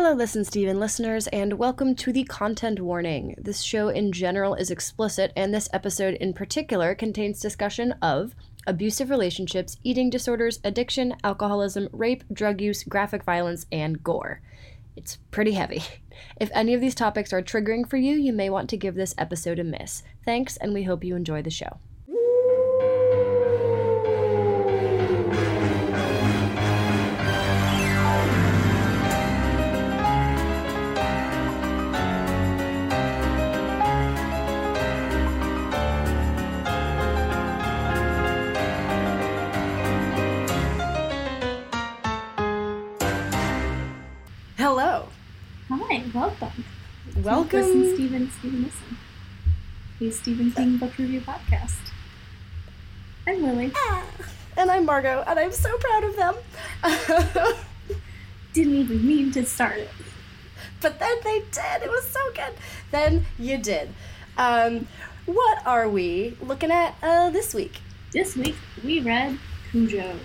Hello, Listen Stephen listeners, and welcome to the content warning. This show in general is explicit, and this episode in particular contains discussion of abusive relationships, eating disorders, addiction, alcoholism, rape, drug use, graphic violence, and gore. It's pretty heavy. If any of these topics are triggering for you, you may want to give this episode a miss. Thanks, and we hope you enjoy the show. Welcome. Welcome. Listen, Stephen, Stephen, listen. The Stephen King Book Review Podcast. I'm Lily. And I'm Margot, and I'm so proud of them. Didn't even mean to start it. but then they did. It was so good. Then you did. Um, what are we looking at uh, this week? This week we read Cujo.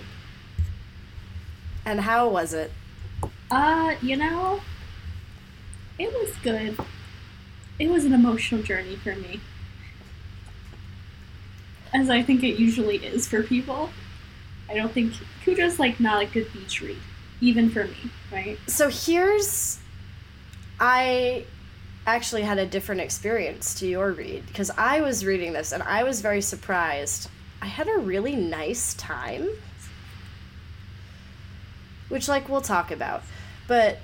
And how was it? Uh, you know, it was good. It was an emotional journey for me. As I think it usually is for people. I don't think Cujo's like not a good beach read, even for me, right? So here's. I actually had a different experience to your read because I was reading this and I was very surprised. I had a really nice time. Which, like, we'll talk about. But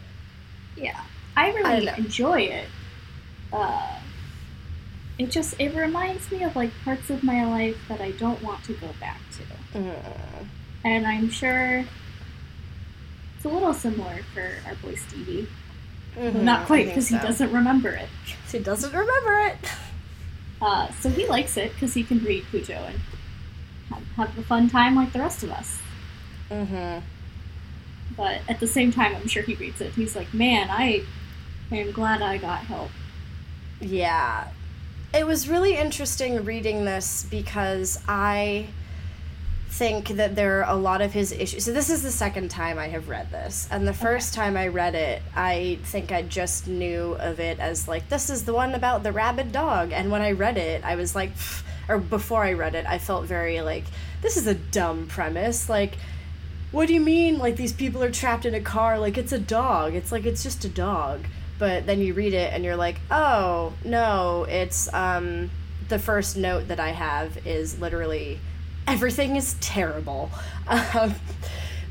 Yeah, I I really know. enjoy it. Uh, it just it reminds me of like parts of my life that I don't want to go back to, mm, and I'm sure it's a little similar for our boy Stevie. Mhm, not quite because he doesn't remember it. He doesn't remember it. Uh, so he likes it because he can read Cujo and have, have a fun time like the rest of us. Mm-hmm. But at the same time, I'm sure he reads it. He's like, man, I am glad I got help. Yeah. It was really interesting reading this because I think that there are a lot of his issues. So, this is the second time I have read this. And the first time I read it, I think I just knew of it as like, this is the one about the rabid dog. And when I read it, I was like, "Pff," or before I read it, I felt very like, this is a dumb premise. Like, what do you mean like these people are trapped in a car like it's a dog it's like it's just a dog but then you read it and you're like oh no it's um the first note that i have is literally everything is terrible. Um,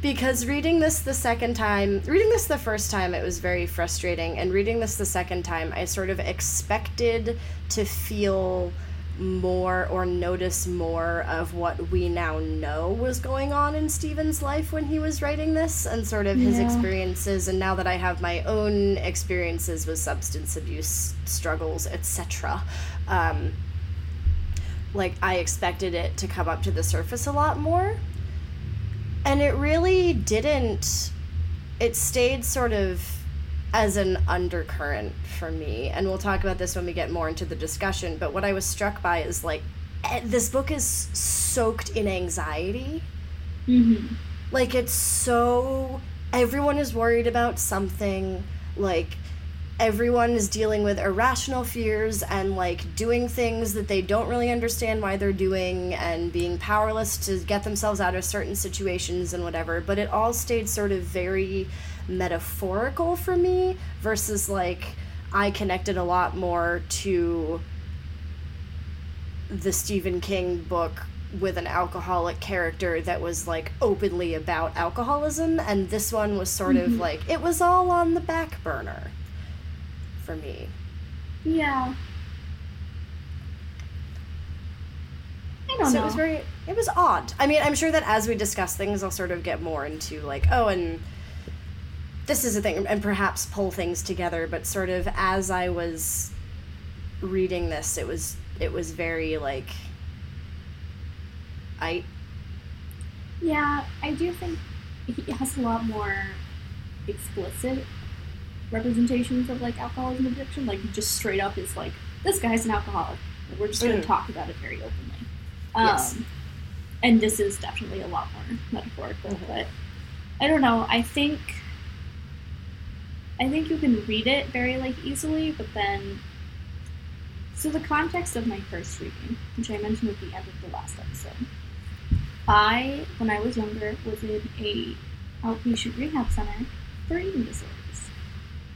because reading this the second time reading this the first time it was very frustrating and reading this the second time i sort of expected to feel more or notice more of what we now know was going on in Stephen's life when he was writing this and sort of his Yeah. experiences and now that I have my own experiences with substance abuse struggles etc um, like I expected it to come up to the surface a lot more and it really didn't it stayed sort of as an undercurrent for me and we'll talk about this when we get more into the discussion but what i was struck by is like eh, this book is soaked in anxiety Mm-hmm. like it's so everyone is worried about something like everyone is dealing with irrational fears and like doing things that they don't really understand why they're doing and being powerless to get themselves out of certain situations and whatever but it all stayed sort of very metaphorical for me versus like i connected a lot more to the Stephen King book with an alcoholic character that was like openly about alcoholism and this one was sort of Mhm. like it was all on the back burner for me. Yeah. I don't so know. it was very it was odd. I mean, I'm sure that as we discuss things I'll sort of get more into like oh and this is a thing and perhaps pull things together but sort of as I was reading this it was it was very like I Yeah, I do think he has a lot more explicit representations of like alcoholism addiction. Like just straight up is like, this guy's an alcoholic. We're just going to Mhm. talk about it very openly. Um, Yes. And this is definitely a lot more metaphorical. Mhm. But I don't know. I think I think you can read it very like easily, but then so the context of my first reading, which I mentioned at the end of the last episode, I when I was younger was in a outpatient rehab center for eating disorders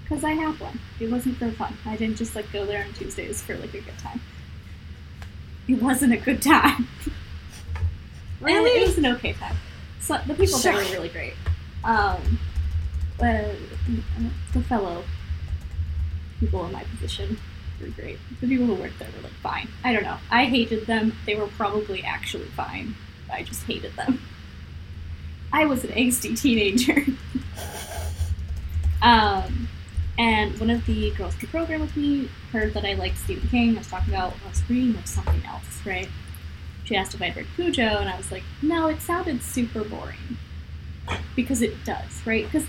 because I have one. It wasn't for fun. I didn't just like go there on Tuesdays for like a good time. It wasn't a good time. Really? it was an okay time. So the people there were really great. Um, uh, the fellow people in my position were great. The people who worked there were like fine. I don't know. I hated them. They were probably actually fine. I just hated them. I was an angsty teenager. um, and one of the girls who program with me heard that I liked Stephen King. I was talking about I was reading something else, right? She asked if I'd read Cujo, and I was like, no, it sounded super boring. Because it does, right? Because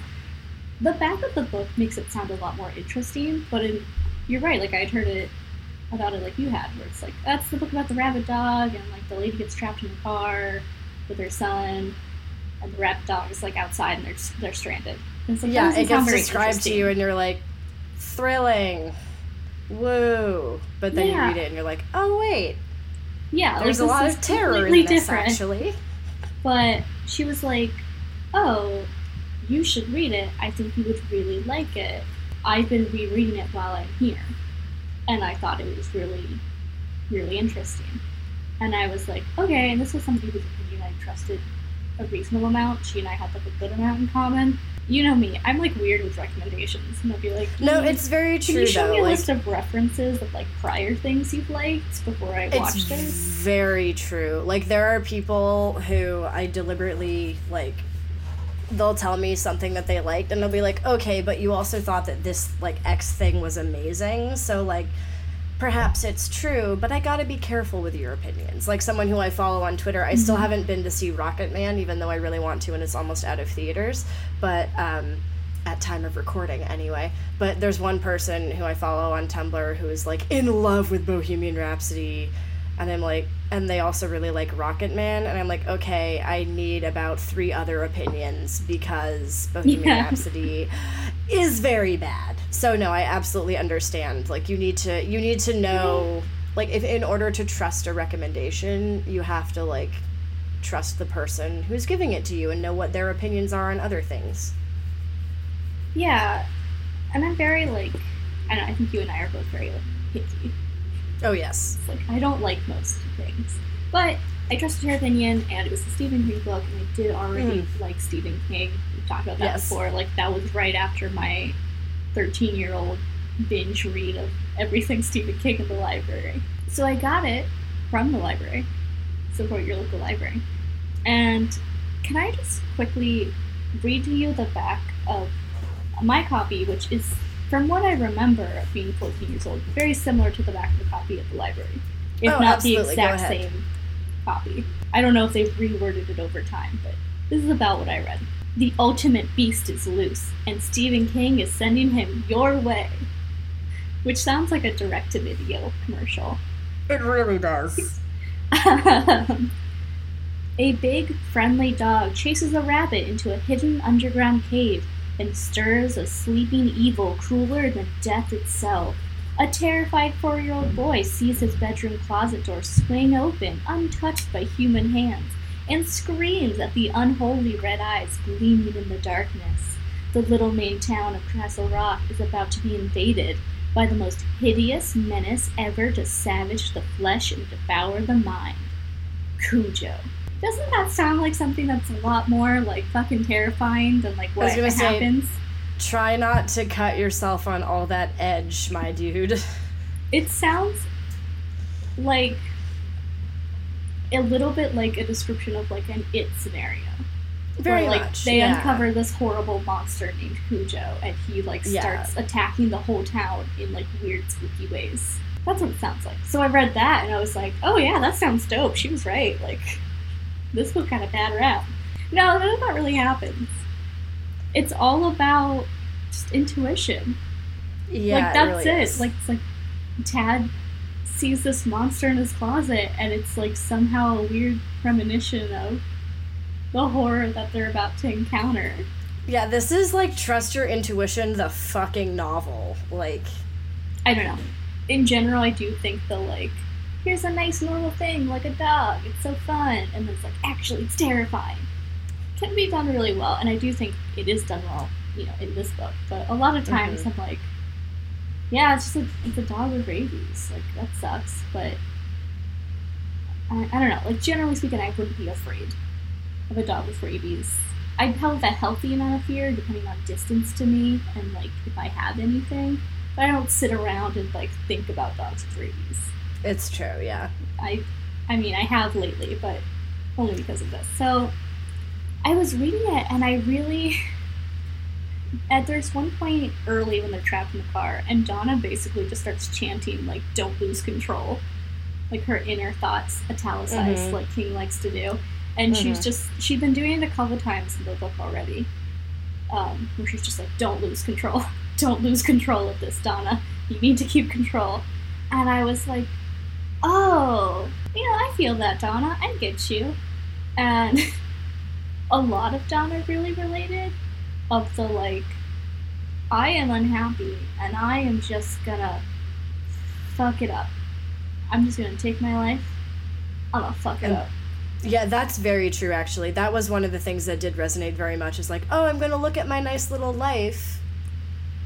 the back of the book makes it sound a lot more interesting, but in, you're right, like I'd heard it about it like you had, where it's like, that's the book about the rabbit dog, and like the lady gets trapped in the car with her son, and the rabbit dog is like outside and they're, they're stranded. And like, yeah, it gets described to you, and you're like, thrilling, woo. But then Yeah. you read it, and you're like, oh wait, Yeah, there's like, a lot of terror in this different. actually. But she was like, "Oh, you should read it. I think you would really like it. I've been rereading it while I'm here, and I thought it was really, really interesting." And I was like, "Okay." And this was somebody whose opinion I trusted a reasonable amount. She and I had like a good amount in common. You know me; I'm like weird with recommendations, and I'll be like, No, "Hmm, it's very true. Can you show though. me a like, list of references of like prior things you've liked before I watched it? very true. Like there are people who I deliberately like they'll tell me something that they liked and they'll be like, "Okay, but you also thought that this like X thing was amazing." So like perhaps it's true, but I got to be careful with your opinions. Like someone who I follow on Twitter, I still haven't been to see Rocket Man even though I really want to and it's almost out of theaters, but um at time of recording anyway. But there's one person who I follow on Tumblr who is like in love with Bohemian Rhapsody and I'm like and they also really like Rocket Man and I'm like okay, I need about 3 other opinions because Bohemian Yeah. Rhapsody is very bad. So no, I absolutely understand. Like you need to you need to know like if in order to trust a recommendation, you have to like trust the person who's giving it to you and know what their opinions are on other things. Yeah, and I'm very like, I don't know, I think you and I are both very like picky. Oh yes. It's like I don't like most things, but I trusted her opinion, and it was a Stephen King book, and I did already mm. like Stephen King. We've talked about that Yes. before. Like that was right after my 13 year old binge read of everything Stephen King in the library. So I got it from the library. Support your local library. And can I just quickly read to you the back of my copy, which is, from what I remember of being 14 years old, very similar to the back of the copy at the library, if Oh, not the exact same copy. I don't know if they've reworded it over time, but this is about what I read. The ultimate beast is loose, and Stephen King is sending him your way. Which sounds like a direct to video commercial. It really does. a big, friendly dog chases a rabbit into a hidden underground cave and stirs a sleeping evil crueler than death itself. A terrified four year old boy sees his bedroom closet door swing open, untouched by human hands, and screams at the unholy red eyes gleaming in the darkness. The little Maine town of Castle Rock is about to be invaded by the most hideous menace ever to savage the flesh and devour the mind. Cujo. Doesn't that sound like something that's a lot more like fucking terrifying than like what say- happens? Try not to cut yourself on all that edge, my dude. It sounds like a little bit like a description of like an it scenario. Very where, like much. they yeah. uncover this horrible monster named Cujo and he like Yeah. starts attacking the whole town in like weird spooky ways. That's what it sounds like. So I read that and I was like, oh yeah, that sounds dope. She was right. Like this will kind of bad out. No, none of that really happens. It's all about just intuition. Yeah, like that's really it. is. Like it's like Tad sees this monster in his closet and it's like somehow a weird premonition of the horror that they're about to encounter. Yeah, this is like Trust Your Intuition, the fucking novel. Like, I don't know. In general, I do think the like, here's a nice normal thing like a dog. It's so fun, and then it's like actually it's terrifying. Can be done really well, and I do think it is done well, you know, in this book. But a lot of times, Mhm. I'm like, yeah, it's just a, it's a dog with rabies. Like that sucks, but I, I don't know. Like generally speaking, I wouldn't be afraid of a dog with rabies. I'd have a healthy amount of fear depending on distance to me and like if I have anything. But I don't sit around and like think about dogs with rabies. It's true, yeah. I I mean I have lately, but only because of this. So I was reading it and I really at there's one point early when they're trapped in the car and Donna basically just starts chanting like don't lose control. Like her inner thoughts italicized Mhm. like King likes to do. And she's Mhm. just she'd been doing it a couple times in the book already. Um, where she's just like, Don't lose control. Don't lose control of this, Donna. You need to keep control. And I was like, Oh, you know, I feel that, Donna. I get you. And a lot of Donna really related of the like, I am unhappy and I am just gonna fuck it up. I'm just gonna take my life. I'm gonna fuck it And- up. Yeah, that's very true, actually. That was one of the things that did resonate very much is like, oh, I'm going to look at my nice little life.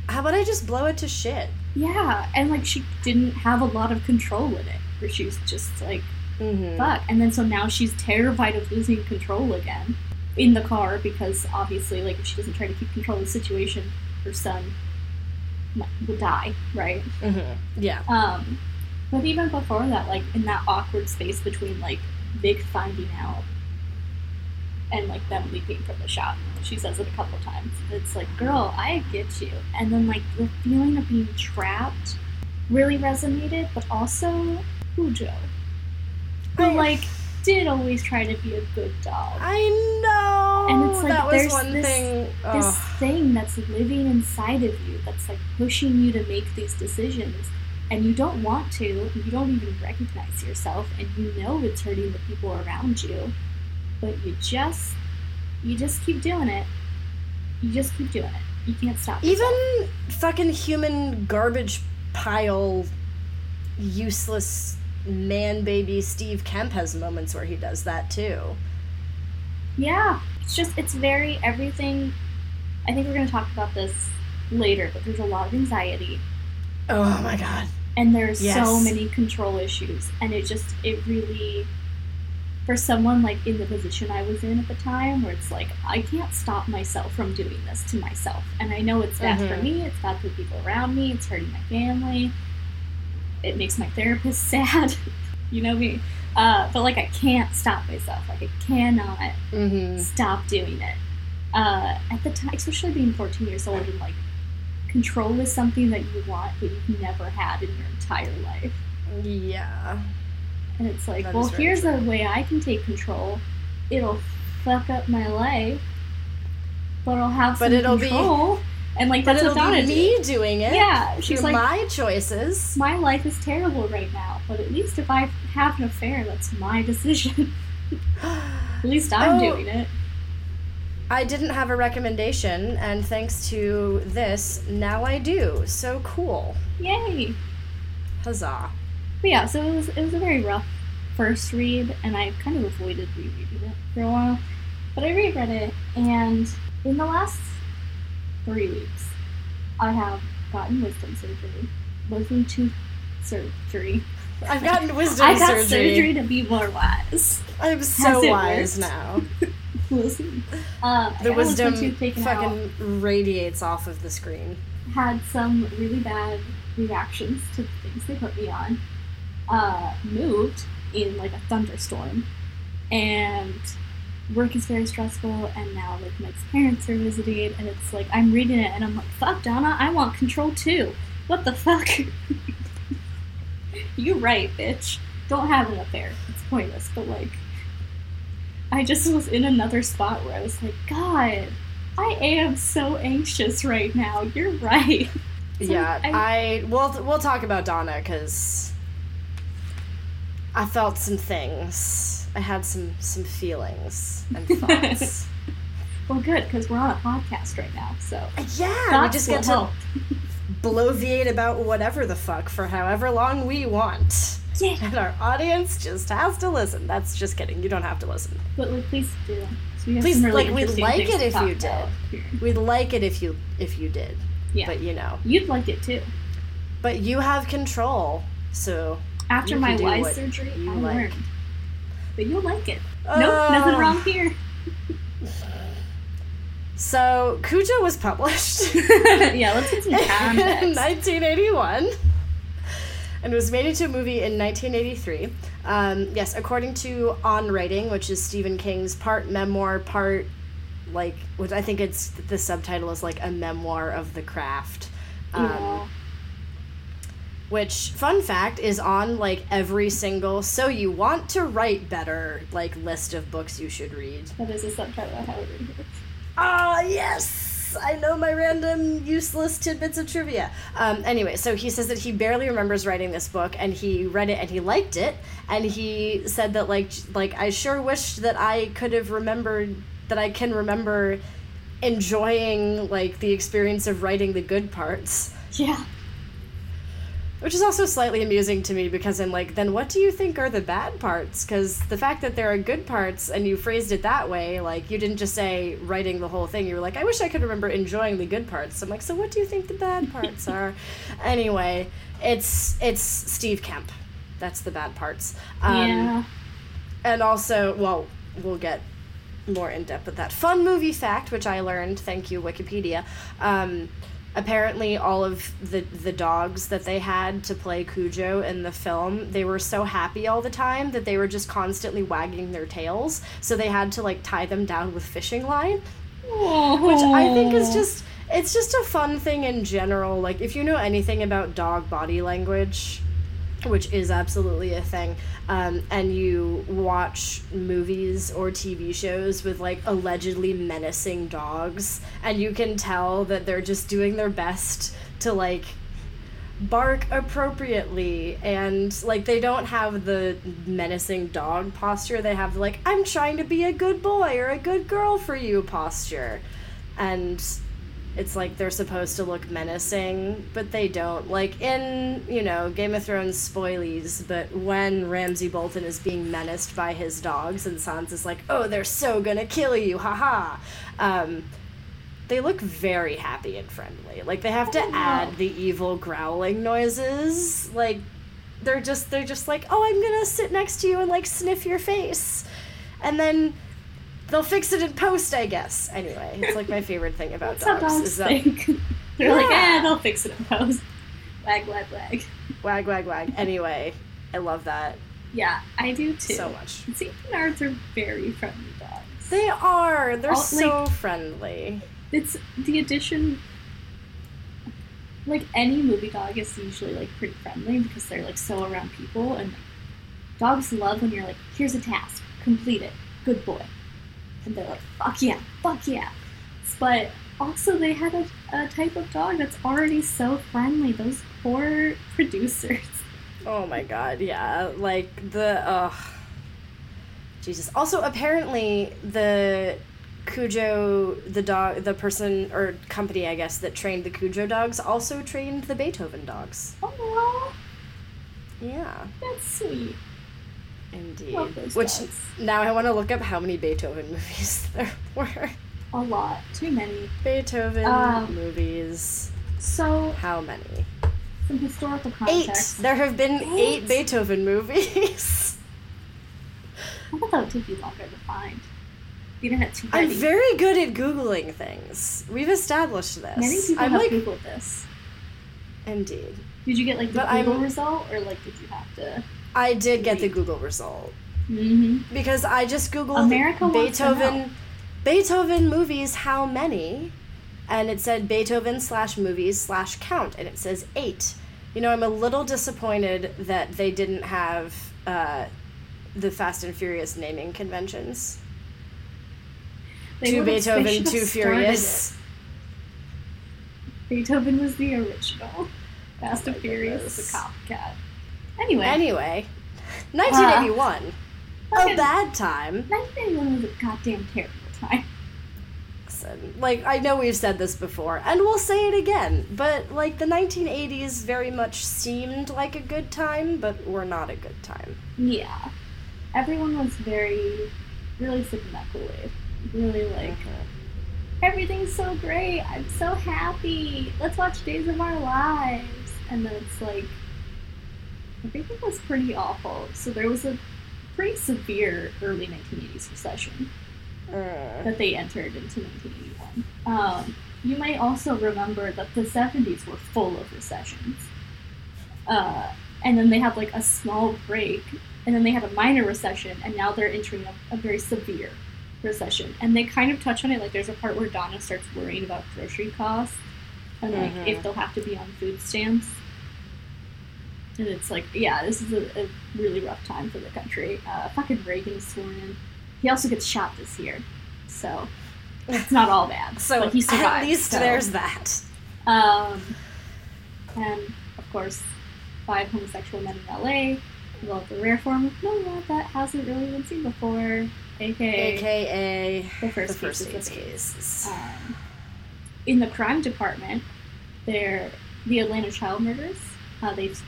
How about I just blow it to shit? Yeah, and like she didn't have a lot of control in it, where she's just like, Mm-hmm. fuck. And then so now she's terrified of losing control again in the car because obviously, like, if she doesn't try to keep control of the situation, her son would die, right? Mm-hmm. Yeah. Um, but even before that, like, in that awkward space between like Vic finding out and like them leaping from the shop, she says it a couple times. It's like, girl, I get you. And then like the feeling of being trapped really resonated, but also Cujo, who I- like did always try to be a good dog. I know. And it's like, that was there's one this- thing. this thing that's living inside of you that's like pushing you to make these decisions and you don't want to you don't even recognize yourself and you know it's hurting the people around you but you just you just keep doing it you just keep doing it you can't stop yourself. Even fucking human garbage pile, useless man baby Steve Kemp has moments where he does that too. yeah it's just it's very everything i think we're going to talk about this later but there's a lot of anxiety Oh my god. and there's so many control issues and it just it really for someone like in the position i was in at the time where it's like i can't stop myself from doing this to myself and i know it's bad for Mhm. me it's bad for people around me it's hurting my family it makes my therapist sad you know me uh, but like i can't stop myself like i cannot Mm-hmm. stop doing it. Uh, at the time, especially being 14 years old, and like control is something that you want, but you've never had in your entire life. Yeah. And it's like, That well, here's true. a way I can take control. It'll fuck up my life, but I'll have But some it'll be- control. And like But that's it'll what Donna be did. me doing it. Yeah, she's She's like, my choices. my life is terrible right now, but at least if I have an affair, that's my decision. at least I'm Oh. doing it. I didn't have a recommendation, and thanks to this, now I do. So cool. Yay! Huzzah. But yeah, so it was it was a very rough first read, and I kind of avoided rereading it for a while. But I reread it, and in the last three weeks, I have gotten wisdom surgery, wisdom tooth surgery. I've gotten wisdom I got surgery. surgery to be more wise. I'm so wise worked? now. Listen, uh, The wisdom taken out. fucking radiates off of the screen. had some really bad reactions to the things they put me on. Uh, moved in like a thunderstorm, and work is very stressful. And now like my parents are visiting, and it's like I'm reading it, and I'm like, "Fuck, Donna, I want control too." What the fuck? you right, bitch. Don't have an affair. It's pointless. But like, I just was in another spot where I was like, God, I am so anxious right now. You're right. So yeah, I- I, we'll we'll talk about Donna because I felt some things. I had some some feelings and thoughts. Well, good because we're on a podcast right now, so uh, Yeah, we just get to help. bloviate about whatever the fuck for however long we want. Yeah, And our audience just has to listen. That's just kidding. You don't have to listen. but like, please do. So Please, really like, we'd like it if you did. We'd like it if you if you did. Yeah. But you know. You'd like it too. But you have control. So After my can do Y what surgery, I like. learned. But you'll like it. nope, nothing Uh, wrong here. So Cujo was published yeah, let's get some in context. 1981 and was made into a movie in 1983. Um, yes, according to On Writing, which is Stephen King's part memoir, part like, which I think it's the subtitle is like a memoir of the craft. Um, yeah. Which fun fact is on like every single so you want to write better like list of books you should read That is a subtitle I have it read. Ah, yes! I know my random useless tidbits of trivia. Um, anyway, so he says that he barely remembers writing this book, and he read it and he liked it, and he said that like like I sure wished that I could have remembered that I can remember enjoying like the experience of writing the good parts. Yeah. Which is also slightly amusing to me because I'm like, then what do you think are the bad parts? Because the fact that there are good parts and you phrased it that way, like you didn't just say writing the whole thing. You were like, I wish I could remember enjoying the good parts. I'm like, so what do you think the bad parts are? anyway, it's it's Steve Kemp. That's the bad parts. Um, yeah. and also, well, we'll get more in depth with that. Fun movie fact, which I learned, thank you, Wikipedia. Um, apparently, all of the, the dogs that they had to play Cujo in the film, they were so happy all the time that they were just constantly wagging their tails. So they had to, like, tie them down with fishing line which I think is just it's just a fun thing in general. Like if you know anything about dog body language, which is absolutely a thing, um, and you watch movies or TV shows with like allegedly menacing dogs, and you can tell that they're just doing their best to like bark appropriately. And like they don't have the menacing dog posture. They have like i'm trying to be a good boy or a good girl for you posture. And it's like they're supposed to look menacing but they don't like in you know game of thrones spoilies but when ramsay bolton is being menaced by his dogs and sansa's like oh they're so gonna kill you haha um, they look very happy and friendly. Like they have to Oh, add the evil growling noises. Like they're just they're just like, "Oh, I'm to sit next to you and like sniff your face." And then they'll fix it in post, I guess. Anyway, it's like my favorite thing about dogs, dogs is that. They're like, Yeah. eh, they'll fix it in post. Wag, wag, wag. wag wag wag. Anyway, I love that Yeah, I do too. so much. St. Bernards are very friendly dogs. They are. They're All- so like- friendly. It's the addition. Like any movie dog is usually like pretty friendly because they're like so around people and like, dogs love when you're like, here's a task, complete it, good boy, and they're like, fuck yeah, fuck yeah. But also they had a, a type of dog that's already so friendly. Those poor producers. Oh my god, yeah. Like the ugh. Jesus. Also apparently the Cujo the dog the person or company I guess that trained the Cujo dogs also trained the Beethoven dogs. Oh, Yeah, that's sweet. Indeed. Which dogs. now I want to look up how many Beethoven movies there were. A lot, too many. Beethoven Um, movies. So How many? some historical context. Eight. There have been eight Eight? Beethoven movies. I thought that would take you longer to find. The internet's too I'm very good at googling things. We've established this. Many people I'm have like, googled this. indeed. Did you get like the But Google I'm- result, or like did you have to? I did get the Google result Mm-hmm. because I just googled America wants to know. Beethoven, Beethoven movies. How many? And it said Beethoven slash movies slash count, and it says eight. You know, I'm a little disappointed that they didn't have uh, the Fast and Furious naming conventions. They Two Beethoven, started Furious. Beethoven was the original. Fast and Furious is a copycat. Anyway, Anyway, 1981. okay. A bad time. 1981 was a goddamn terrible time. listen, like I know we've said this before, and we'll say it again, but like the 1980s very much seemed like a good time, but were not a good time. Yeah. Everyone was very, really sipping that Kool Aid. Really like, mm-hmm. everything's so great. I'm so happy. Let's watch Days of Our Lives. And then it's like, everything was pretty awful. So there was a pretty severe early 1980s recession Mm. that they entered into 1981. Um, you might also remember that the 70s were full of recessions. Uh, and then they had like a small break, and then they had a minor recession, and now they're entering a, a very severe recession. And they kind of touch on it, like there's a part where Donna starts worrying about grocery costs and like Mhm. if they'll have to be on food stamps. And it's like, yeah, this is a, a really rough time for the country. Uh, fucking Reagan is sworn in. He also gets shot this year, so it's not all bad. So but he survived. at least so. there's that. Um, and of course, five homosexual men in LA. Well, the rare form of memoir that hasn't really been seen before, aka AKA the the first, first cases AIDS of AIDS. cases. Um, in the crime department, they're the Atlanta child murders. Uh, they've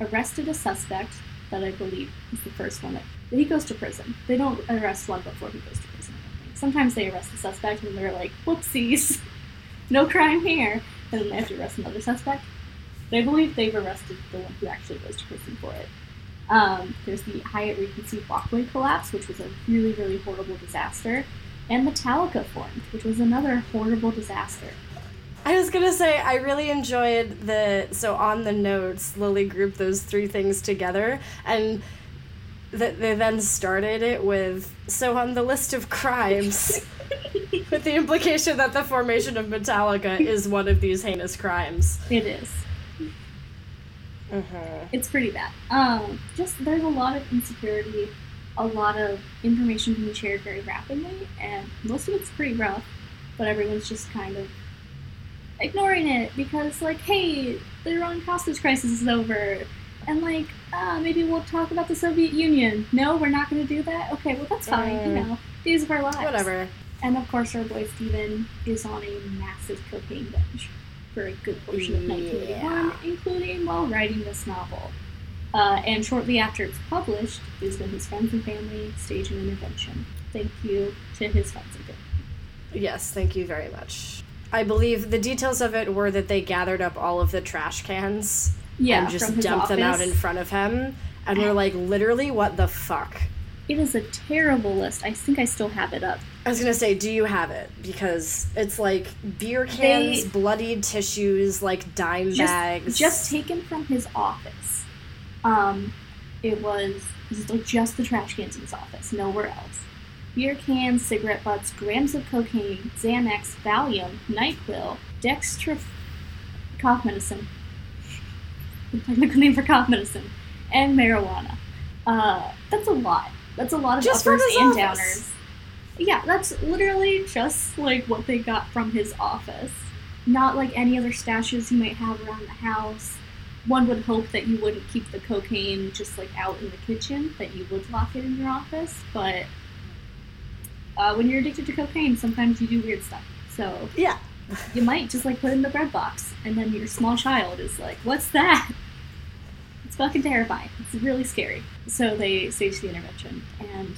arrested a suspect that I believe is the first one that he goes to prison. They don't arrest one before he goes to prison. I. Sometimes they arrest the suspect and they're like, "Whoopsies, no crime here," and then they have to arrest another suspect. They believe they've arrested the one who actually goes to prison for it. Um, there's the Hyatt Regency walkway collapse, which was a really, really horrible disaster, and Metallica formed, which was another horrible disaster. I was gonna say I really enjoyed the so on the notes Lily grouped those three things together and that they then started it with so on the list of crimes with the implication that the formation of Metallica is one of these heinous crimes. It is. Mm-hmm. It's pretty bad. Um, just there's a lot of insecurity, a lot of information being shared very rapidly, and most of it's pretty rough. But everyone's just kind of ignoring it because, like, hey, the Iran hostage crisis is over, and like, ah, maybe we'll talk about the Soviet Union. No, we're not going to do that. Okay, well that's fine. You Mm. know, days of our lives. Whatever. And of course, our boy Stephen is on a massive cocaine binge for a good portion of 1981, Yeah. including while writing this novel. Uh, and shortly after it's published is when his friends and family stage an intervention. Thank you to his friends and family. Yes, thank you very much. I believe the details of it were that they gathered up all of the trash cans Yeah, and just dumped them out in front of him and were like literally what the fuck It is a terrible list. I think I still have it up. I was gonna say, do you have it? Because it's like beer cans, They- bloodied tissues, like dime Just, bags. just taken from his office. Um, it was, it was like just the trash cans in his office, nowhere else. Beer cans, cigarette butts, grams of cocaine, Xanax, Valium, NyQuil, Dextra, cough medicine, the technical name for cough medicine, and marijuana. Uh, that's a lot. That's a lot of Just uppers his and office. downers. Yeah, that's literally just like what they got from his office. Not like any other stashes you might have around the house. One would hope that you wouldn't keep the cocaine just like out in the kitchen, that you would lock it in your office, but uh, when you're addicted to cocaine, sometimes you do weird stuff. So yeah. you might just like put in the bread box, and then your small child is like, "What's that?" It's fucking terrifying. It's really scary. So they stage the intervention, and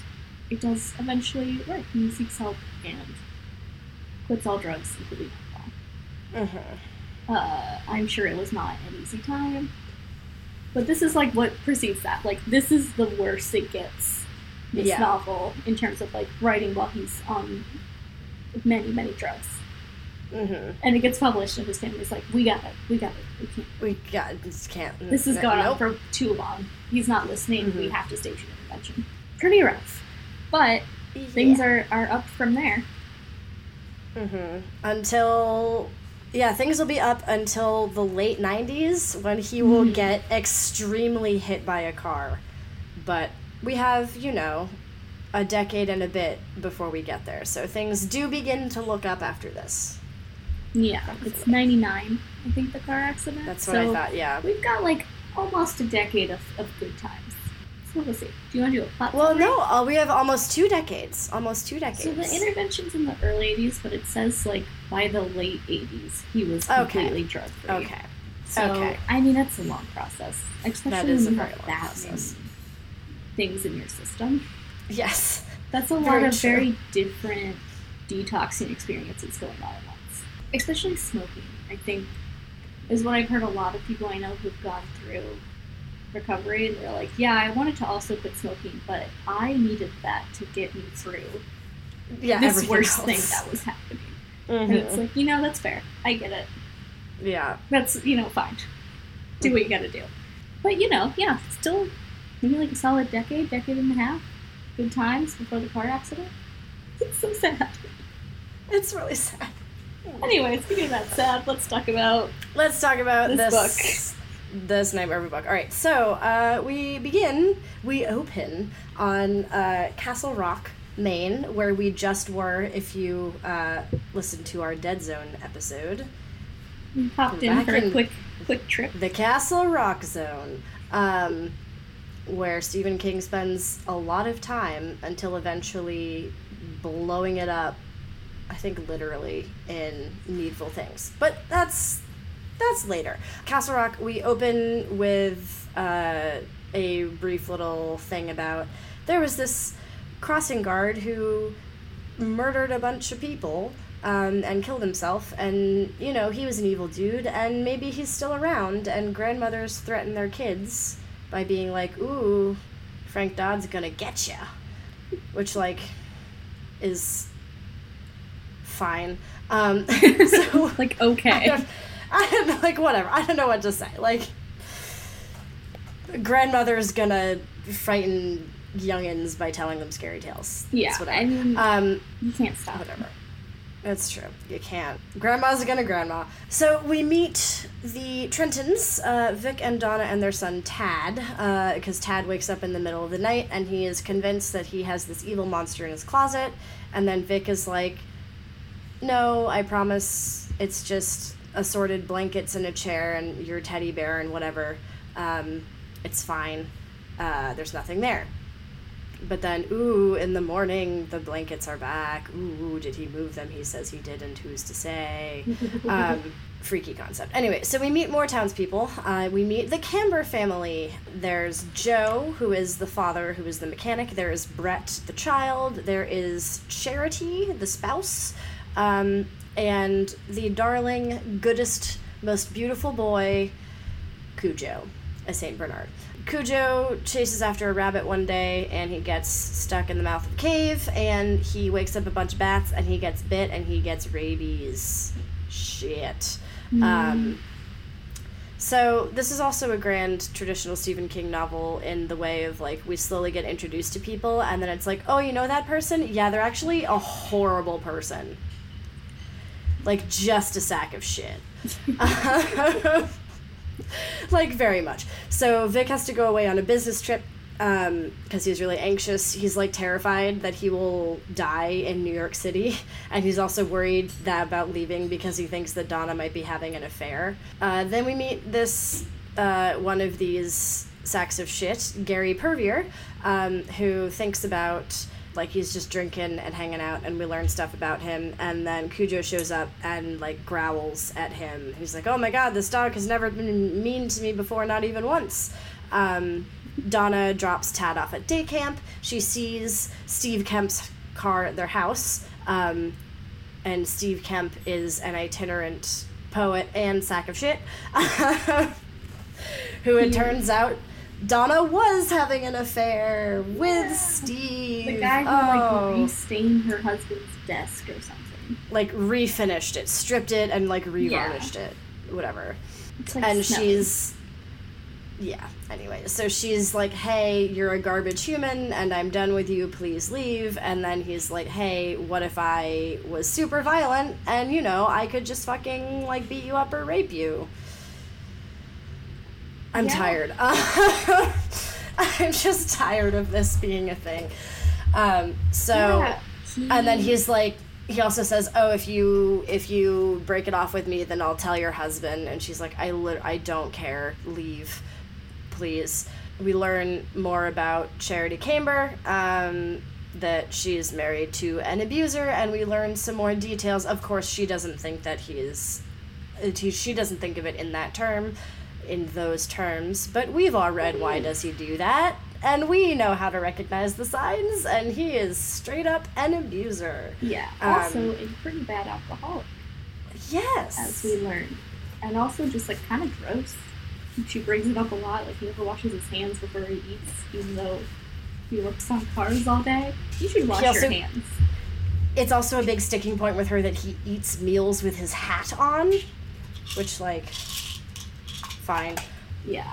it does eventually work. He seeks help and quits all drugs, including alcohol. hmm Uh, I'm sure it was not an easy time, but this is like what precedes that. Like this is the worst it gets. This Yeah. novel in terms of like writing while he's on many many drugs. hmm and it gets published, and his family's like, "We got it, we got it, we can't. We got just can't. This has gone on for too long. He's not listening. We Mhm. have to stage an intervention." Pretty rough, but things are are up from there. hmm Until, yeah, things will be up until the late 90s when he will Mhm. get extremely hit by a car. But we have, you know, a decade and a bit before we get there. So things do begin to look up after this. Yeah, it's ninety nine. I think the car accident. That's what so I thought, yeah. We've got like almost a decade of, of good times. So we'll see. Do you want to do a plot? Well, summary? no, uh, we have almost two decades. Almost two decades. So the intervention's in the early 80s, but it says like by the late 80s he was Okay. completely drug free. okay. So Okay. I mean that's a long process, especially is when a you very have long that process. many things in your system. Yes. That's a lot of true. very different detoxing experiences going on at once. Especially smoking, I think, is what I've heard a lot of people I know who've gone through recovery and they're like, yeah, I wanted to also quit smoking, but I needed that to get me through Yeah. this worst else. thing that was happening. And it's Mhm. like, you know, that's fair. I get it. Yeah. That's, you know, fine. Do what you gotta do. But, you know, yeah, still maybe like a solid decade, decade and a half. Good times before the car accident. It's so sad. It's really sad. Anyway, speaking of that sad, let's talk about Let's talk about This this this Nightmare book. All right, so uh, we begin. We open on uh, Castle Rock, Maine, where we just were. If you uh, listened to our Dead Zone episode, we popped in for a quick quick trip. the Castle Rock Zone, um, where Stephen King spends a lot of time until eventually blowing it up. I think literally in Needful Things, but that's that's later. Castle Rock. We open with uh, a brief little thing about there was this crossing guard who murdered a bunch of people um, and killed himself. And, you know, he was an evil dude, and maybe he's still around. And grandmothers threaten their kids by being like, ooh, Frank Dodd's gonna get you, Which, like, is fine. Um, so, Like I okay. don't, I don't know, like, whatever. I don't know what to say. Like, grandmother's gonna frighten youngins by telling them scary tales. Yeah, I mean um, you can't stop. whatever. That's true. You can't. Grandma's gonna grandma. So we meet the Trentons, uh, Vic and Donna and their son Tad, because Tad wakes up in the middle of the night and he is convinced that he has this evil monster in his closet. And then Vic is like, No, I promise it's just assorted blankets and a chair and your teddy bear and whatever. Um, it's fine. Uh, there's nothing there. But then, ooh, in the morning, the blankets are back. Ooh, did he move them? He says he didn't. Who's to say? Um, freaky concept. Anyway, so we meet more townspeople. Uh, we meet the Camber family. There's Joe, who is the father, who is the mechanic. There is Brett, the child. There is Charity, the spouse. Um, and the darling, goodest, most beautiful boy, Cujo, a Saint Bernard. Cujo chases after a rabbit one day and he gets stuck in the mouth of a cave and he wakes up a bunch of bats and he gets bit and he gets rabies. Shit. Um, so this is also a grand traditional Stephen King novel in the way of like we slowly get introduced to people and then it's like, oh, you know that person? Yeah, they're actually a horrible person. Like just a sack of shit. like very much. So Vic has to go away on a business trip because he's really anxious. He's like terrified that he will die in New York City, and he's also worried that about leaving because he thinks that Donna might be having an affair. Uh, then we meet this uh, one of these sacks of shit, Gary Pervier, um, who thinks about like he's just drinking and hanging out and we learn stuff about him and then Cujo shows up and like growls at him. He's like, "Oh my god, this dog has never been mean to me before, not even once." Um, Donna drops Tad off at day camp. She sees Steve Kemp's car at their house. Um, and Steve Kemp is an itinerant poet and sack of shit. who it turns out Donna was having an affair with Steve. The guy who Oh. like restained her husband's desk or something. like refinished it, stripped it, and like revarnished it, whatever. Like and snow. she's, yeah. Anyway, so she's like, "Hey, you're a garbage human, and I'm done with you. Please leave." And then he's like, "Hey, what if I was super violent, and you know, I could just fucking like beat you up or rape you?" I'm Yeah. tired. I'm just tired of this being a thing. Um, so Yeah, and then he's like he also says oh if you if you break it off with me then i'll tell your husband and she's like i lit- i don't care leave please we learn more about Charity Camber, um, that she's married to an abuser, and we learn some more details. Of course, she doesn't think that he is. uh, he- She doesn't think of it in that term, in those terms. But we've all read Why Does He Do That? And we know how to recognize the signs, and he is straight up an abuser. Yeah. Um, Also, a pretty bad alcoholic, Yes. as we learn, and also just like kind of gross. She brings it up a lot. Like he never washes his hands before he eats, even though he works on cars all day. You should wash also- your hands. it's also a big sticking point with her that he eats meals with his hat on, which like, fine. Yeah.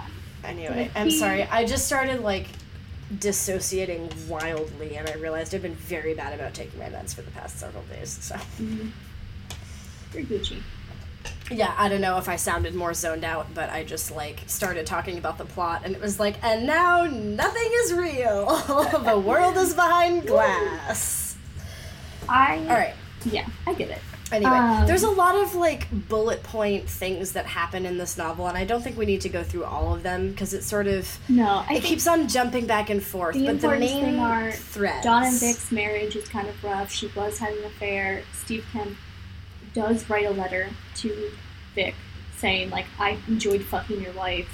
Anyway, I'm sorry. I just started like dissociating wildly, and I realized I've been very bad about taking my meds for the past several days. So Mm-hmm. You're Gucci. yeah, I don't know if I sounded more zoned out, but I just like started talking about the plot, and it was like, and now nothing is real. the world is behind glass. I. All right. Yeah, I get it. Anyway, Um, there's a lot of like bullet point things that happen in this novel, and I don't think we need to go through all of them because it sort of No, I it keeps on jumping back and forth. The but the main thing are threads. Dawn and Vic's marriage is kind of rough. She was having an affair. Steve Kemp does write a letter to Vic saying, like, I enjoyed fucking your wife.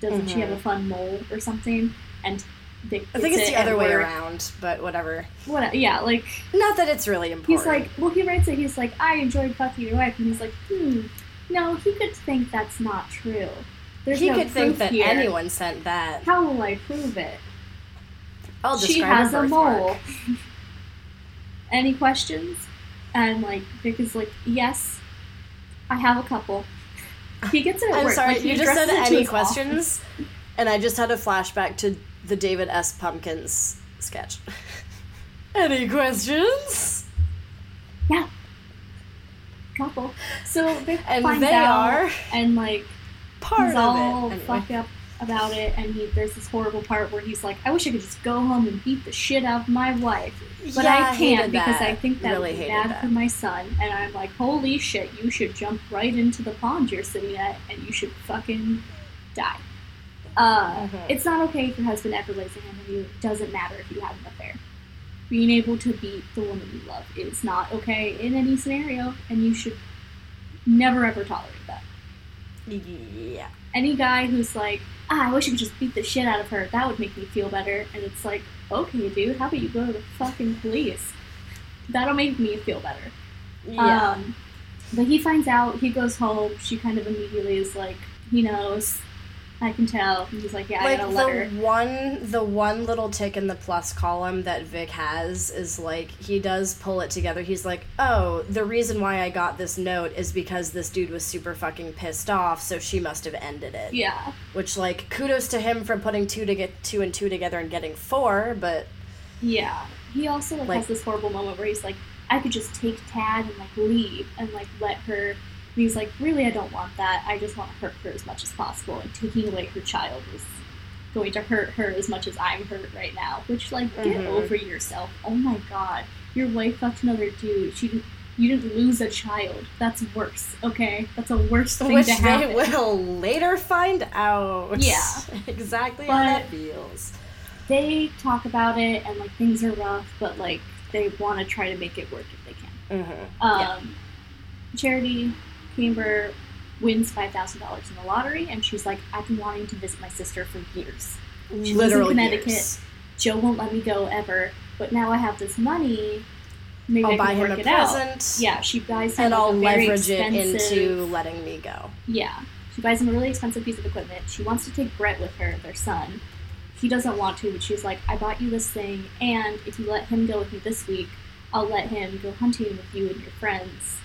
Doesn't she have a fun mole or something? And Vic I think it's it the other way around, but whatever. What? Yeah, like Not that it's really important. he's like, well, he writes it. He's like, I enjoyed fucking your wife, and he's like, hmm, no, he could think that's not true. There's he no could think that here. anyone sent that. How will I prove it? I'll she has a mole. Any questions? And like Vic is like, yes, I have a couple. He gets it I'm work. sorry, like, you just said it any his office. questions, and I just had a flashback to the David S. Pumpkins sketch. any questions? Yeah, couple. So Vic And finds they out, are and like part he's of all it. Anyway. fucked up about it, and he there's this horrible part where he's like, I wish I could just go home and beat the shit out of my wife. But Yeah, I can't because. I think that really would be bad that. for my son. And I'm like, holy shit, you should jump right into the pond you're sitting at and you should fucking die. Uh, Mhm. It's not okay if your husband ever lays a hand on you. It doesn't matter if you have an affair. Being able to beat the woman you love is not okay in any scenario, and you should never ever tolerate that. Yeah. Any guy who's like, ah, I wish I could just beat the shit out of her, that would make me feel better. And it's like, okay, dude, how about you go to the fucking police? That'll make me feel better. Yeah. Um, but he finds out, he goes home, she kind of immediately is like, he knows, I can tell. He's like, yeah, I like got a the one the one little tick in the plus column that Vic has is like he does pull it together. He's like, "Oh, the reason why I got this note is because this dude was super fucking pissed off, so she must have ended it." Yeah. Which like kudos to him for putting two to get two and two together and getting four, but Yeah. He also like, Like- has this horrible moment where he's like, I could just take Tad and like leave and like let her. And he's like, really, I don't want that. I just want to hurt her as much as possible. And taking away her child is going to hurt her as much as I'm hurt right now. Which like, get Mhm. over yourself. Oh my god, your wife fucked another dude. She. You didn't lose a child. That's worse. Okay, that's a worse thing which to they will later find out. Yeah. exactly how that feels. They talk about it and like things are rough, but like they want to try to make it work if they can. Mm-hmm. Um, Yeah. Charity Camber wins five thousand dollars in the lottery, and she's like, "I've been wanting to visit my sister for years. She lives in Connecticut. years. Joe won't let me go ever, but now I have this money. Maybe I I'll buy him a it out." present. Yeah, she buys him and like, I'll leverage it into letting me go. Yeah, she buys him a really expensive piece of equipment. She wants to take Brett with her, their son. He doesn't want to, but she's like, "I bought you this thing, and if you let him go with me this week, I'll let him go hunting with you and your friends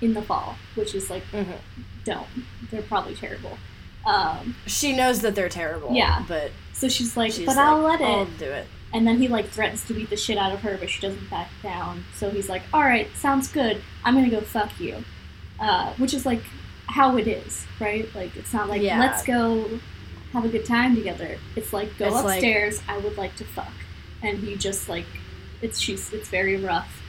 in the fall." Which is like Mhm. don't. They're probably terrible. Um, She knows that they're terrible. Yeah. but so she's like, she's but like, I'll let it. I'll do it. And then he like threatens to beat the shit out of her, but she doesn't back down. So he's like, all right, sounds good. I'm gonna go fuck you, uh, which is like how it is, right? Like it's not like Yeah. let's go have a good time together. It's like go It's like- upstairs. I would like to fuck, and he just like it's she's it's very rough,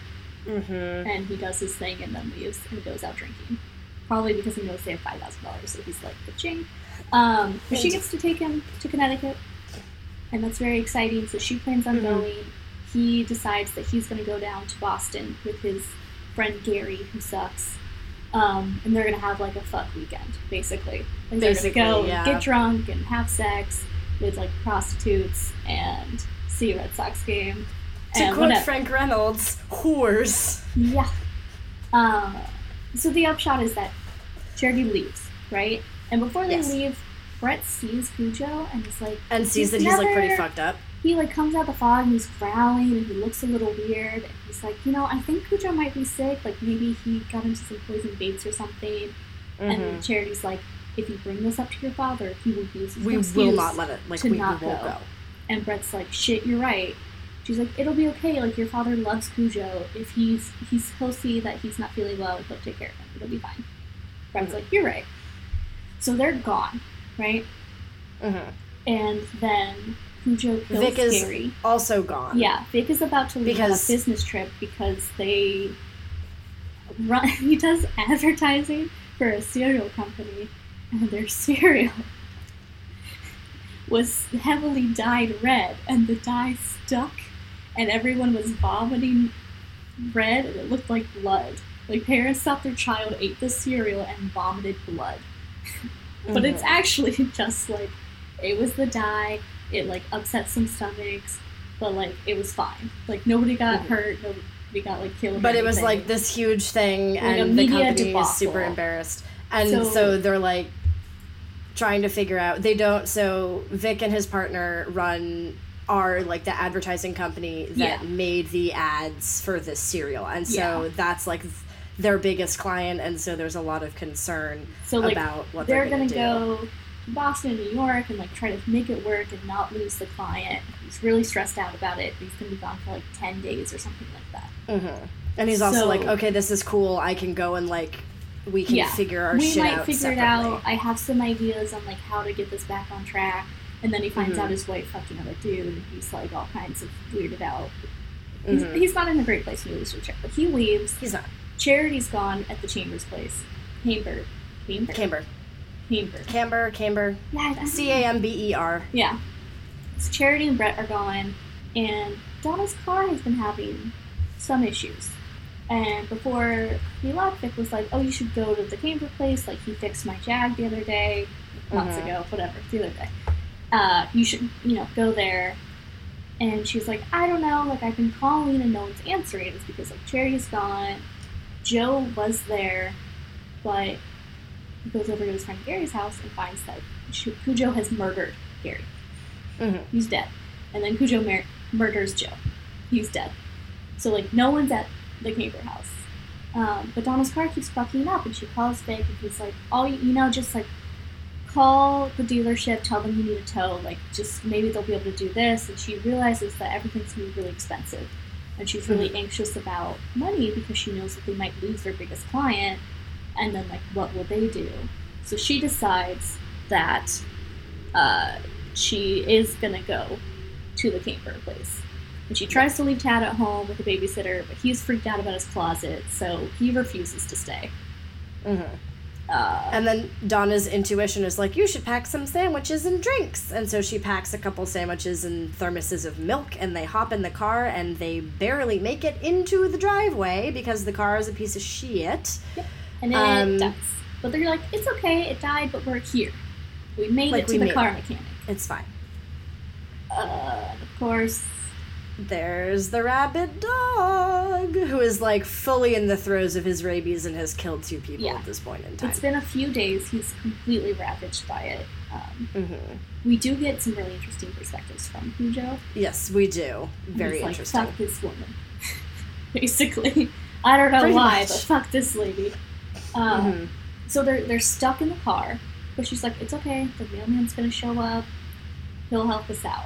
Mm-hmm. and he does his thing and then leaves and goes out drinking. probably because he knows they have five thousand dollars, so he's like the ching. Um, but she gets to take him to Connecticut, and that's very exciting. So she plans on Mhm. going. He decides that he's going to go down to Boston with his friend Gary, who sucks. Um, and they're gonna have like a fuck weekend, basically. Basically, they're gonna go yeah. and get drunk and have sex with like prostitutes and see a Red Sox game. To and quote. Frank Reynolds, whores. Yeah. Uh, so the upshot is that Charity leaves, right? And before they Yes. leave, Brett sees Cujo and he's like, And sees that He's he's like pretty fucked up. he like comes out the fog and he's growling and he looks a little weird. And he's like, you know, I think Cujo might be sick. Like maybe he got into some poison baits or something. Mhm. And Charity's like, if you bring this up to your father, he will use We will not let it. Like we, we won't go. go. And Brett's like, shit, you're right. She's like, it'll be okay. Like your father loves Cujo. If he's he's he'll see that he's not feeling well, he'll take care of him. It'll be fine. Brett's Mhm. like, you're right. So they're gone, right? Mhm. And then Cujo kills Vic is Gary. also gone. Yeah, Vic is about to leave Because- on a business trip because they run. He does advertising for a cereal company, and their cereal was heavily dyed red, and the dye stuck, and everyone was vomiting red, and it looked like blood. Like parents thought their child ate the cereal and vomited blood, but it's Mhm. actually just like it was the dye. It like upset some stomachs, but like it was fine. Like nobody got Mhm. hurt. Nobody got like killed. But it was like this huge thing, Like and the company is super embarrassed. And So- so, they're like trying to figure out. They don't. So Vic and his partner run are like the advertising company that Yeah. made the ads for this cereal, and so Yeah. that's like their biggest client, and so there's a lot of concern so like about what they're, they're, gonna, do. go Boston, New York, and like try to make it work and not lose the client. He's really stressed out about it. He's gonna be gone for like ten days or something like that. hmm And he's also So- like, okay, this is cool. I can go and like, we can Yeah. figure our we shit might out figure separately. it out. I have some ideas on like how to get this back on track. And then he finds Mhm. out his wife fucked another dude, and he's like all kinds of weirded out. He's, Mhm. he's not in a great place in the relationship, but he leaves. He's not Charity's gone at the Chambers place. Camber. Camber? Camber, Camber. Camber, Camber, Yeah, C A M B E R. Yeah. So Charity and Brett are gone, and Donna's car has been having some issues. And before he left, Vic was like, "Oh, you should go to the Camber place. Like he fixed my Jag the other day, months Mhm. ago, whatever, the other day. Uh, you should, you know, go there." And she was like, "I don't know. Like I've been calling and no one's answering. It's because like Charity's gone. Joe was there, but he goes over to his friend Gary's house and finds that Cujo has murdered Gary. Mhm. He's dead. And then Cujo mur- murders Joe. He's dead. So, like, no one's at the neighbor house. Um, but Donna's car keeps fucking up, and she calls Vic, and he's like, oh, you you know, just like, call the dealership, tell them you need a tow. Like, just maybe they'll be able to do this. And she realizes that everything's going to be really expensive. And she's really anxious about money because she knows that they might lose their biggest client. And then, like, what will they do? So she decides that uh, she is going to go to the Camber place. And she tries to leave Tad at home with a babysitter, but he's freaked out about his closet, so he refuses to stay. hmm Uh, And then Donna's intuition is like, you should pack some sandwiches and drinks. And so she packs a couple sandwiches and thermoses of milk, and they hop in the car, and they barely make it into the driveway because the car is a piece of shit. and then it um, dies. But they're like, it's okay, it died, but we're here. We made Like, it to the car it. mechanic. It's fine. Uh, of course, There's the rabid dog, who is like fully in the throes of his rabies and has killed two people Yeah. at this point in time. it's been a few days. He's completely ravaged by it. Um, hmm we do get some really interesting perspectives from Cujo. Yes, we do. Very He's like, interesting. fuck this woman. Basically. I don't know Pretty why, much. but fuck this lady. Um, Mhm. So they're they're stuck in the car, but she's like, "It's okay. The mailman's gonna show up. He'll help us out."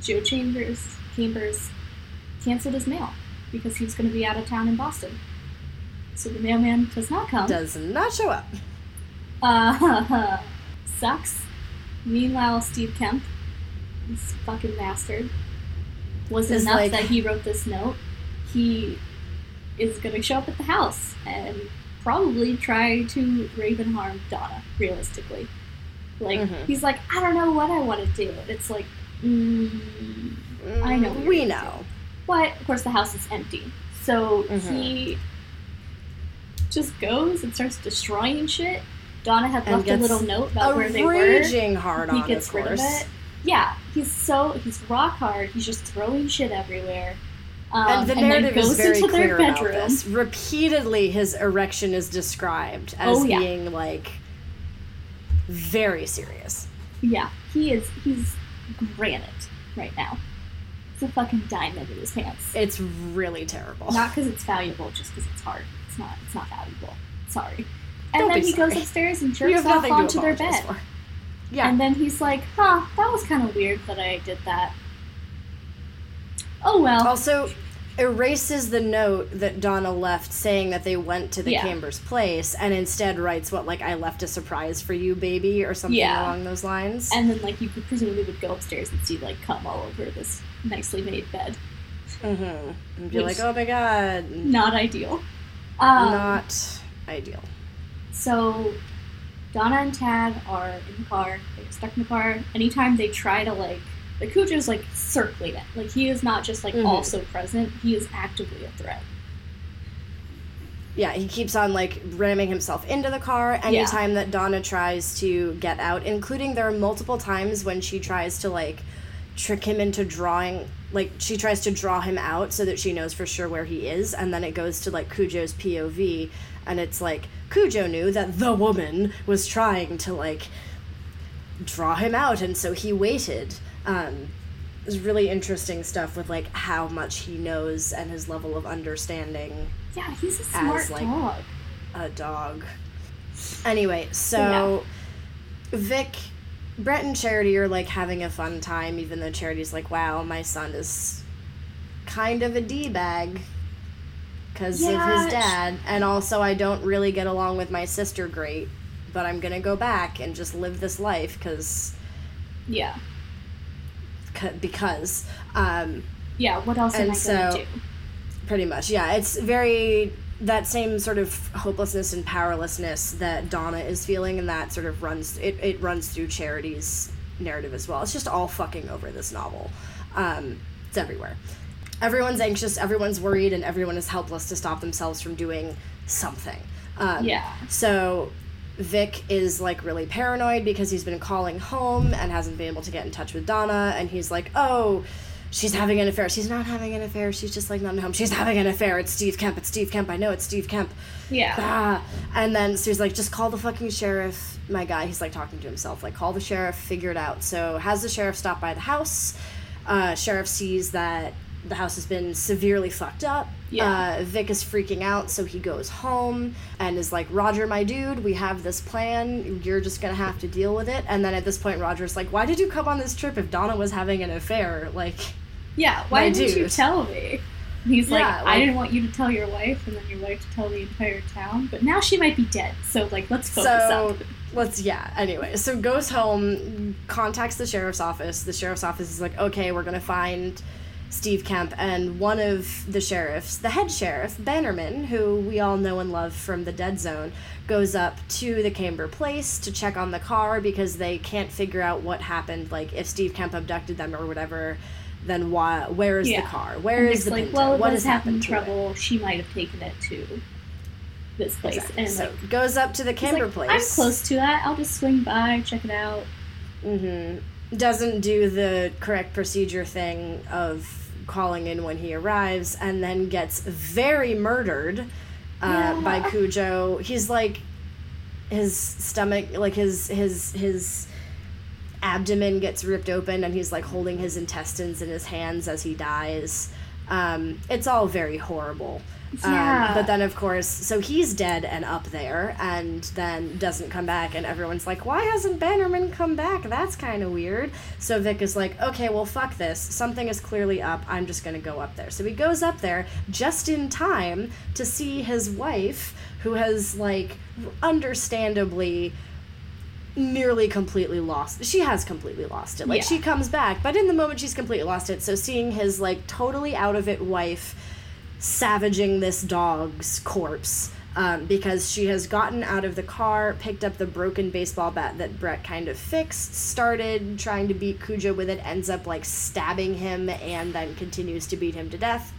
Joe Chambers Chambers canceled his mail because he was going to be out of town in Boston. So the mailman does not come. Does not show up. Uh, sucks. Meanwhile, Steve Kemp, this fucking bastard, was enough like- that he wrote this note. He is going to show up at the house and probably try to rape and harm Donna, realistically. Like, Mhm. he's like, I don't know what I want to do. And it's like, mm, I know We know. but of course, the house is empty. So Mhm. he just goes and starts destroying shit. Donna had And left a little note about where they were. raging hard He on, gets of rid of it. Yeah, he's so he's rock hard. He's just throwing shit everywhere. Um, and the then narrative goes is very clear about this. Repeatedly, his erection is described as Oh, yeah. being like very serious. Yeah, he is. He's granite right now. It's a fucking diamond in his pants. It's really terrible. Not because it's valuable, just because it's hard. It's not. It's not valuable. Sorry. And Don't then he goes upstairs and jerks off onto to their bed. for. Yeah. And then he's like, "Huh, that was kind of weird that I did that." Oh well. also, erases the note that Donna left saying that they went to the Yeah. Camber's place and instead writes what like I left a surprise for you, baby, or something Yeah. along those lines. And then like you could presumably would go upstairs and see like cum all over this nicely made bed. mm-hmm. And be Which- like, oh my god, Not ideal. Um, not ideal. So Donna and Tad are in the car. They're stuck in the car. Anytime they try to like, the Cujo's like circling it. Like he is not just like Mhm. also present. He is actively a threat. Yeah, he keeps on like ramming himself into the car anytime that Donna tries to get out, including there are multiple times when she tries to like trick him into drawing like she tries to draw him out so that she knows for sure where he is and then it goes to like Cujo's POV and it's like Cujo knew that the woman was trying to like draw him out and so he waited um it's really interesting stuff with like how much he knows and his level of understanding Yeah, he's a smart like, dog. a dog. Anyway, so Vic, Brett, and Charity are like having a fun time, even though Charity's like, "Wow, my son is kind of a d bag because of his dad, and also I don't really get along with my sister great." But I'm gonna go back and just live this life because Yeah. Because um, Yeah. What else am And I gonna do? Pretty much, yeah. It's very that same sort of hopelessness and powerlessness that Donna is feeling, and that sort of runs it, it runs through Charity's narrative as well. It's just all fucking over this novel. Um, it's everywhere. Everyone's anxious, everyone's worried, and everyone is helpless to stop themselves from doing something. Um, Yeah. So Vic is like really paranoid because he's been calling home and hasn't been able to get in touch with Donna, and he's like, oh, she's having an affair. She's not having an affair. She's just like not at home. She's having an affair. It's Steve Kemp. It's Steve Kemp. I know it's Steve Kemp. Yeah. Ah. And then so he's like, just call the fucking sheriff. My guy, he's like talking to himself, like, call the sheriff, figure it out. So has the sheriff stop by the house. Uh, sheriff sees that the house has been severely fucked up. Yeah. Uh, Vic is freaking out, so he goes home and is like, Roger, my dude, we have this plan. You're just gonna have to deal with it. And then at this point, Roger's like, Why did you come on this trip if Donna was having an affair? Like, Yeah. Why didn't you tell me? And He's like, Yeah, I didn't want you to tell your wife, and then your wife to tell the entire town. But now she might be dead, so like, let's focus so up. let's yeah anyway so goes home contacts the sheriff's office the sheriff's office is like okay we're gonna find steve kemp and one of the sheriffs the head sheriff bannerman who we all know and love from the dead zone goes up to the camber place to check on the car because they can't figure out what happened like if steve kemp abducted them or whatever then why where is Yeah. the car Where and is it's the like, Pinto? well, what has happened trouble. She might have taken it to this place, Exactly. and so like, goes up to the camber like, place I'm close to that. I'll just swing by, check it out. hmm Doesn't do the correct procedure thing of calling in when he arrives, and then gets very murdered uh, Yeah. by Cujo. He's like his stomach, like his his his abdomen gets ripped open, and he's like holding his intestines in his hands as he dies. Um, it's all very horrible. Yeah. Um, but then, of course, so he's dead and up there, and then doesn't come back, and everyone's like, "Why hasn't Bannerman come back? That's kind of weird." So Vic is like, "Okay, well, fuck this. Something is clearly up. I'm just gonna go up there." So he goes up there just in time to see his wife, who has like, understandably nearly completely lost she has completely lost it like Yeah. she comes back but in the moment she's completely lost it so seeing his like totally out of it wife savaging this dog's corpse um, because she has gotten out of the car, picked up the broken baseball bat that Brett kind of fixed, started trying to beat Cujo with it, ends up like stabbing him, and then continues to beat him to death.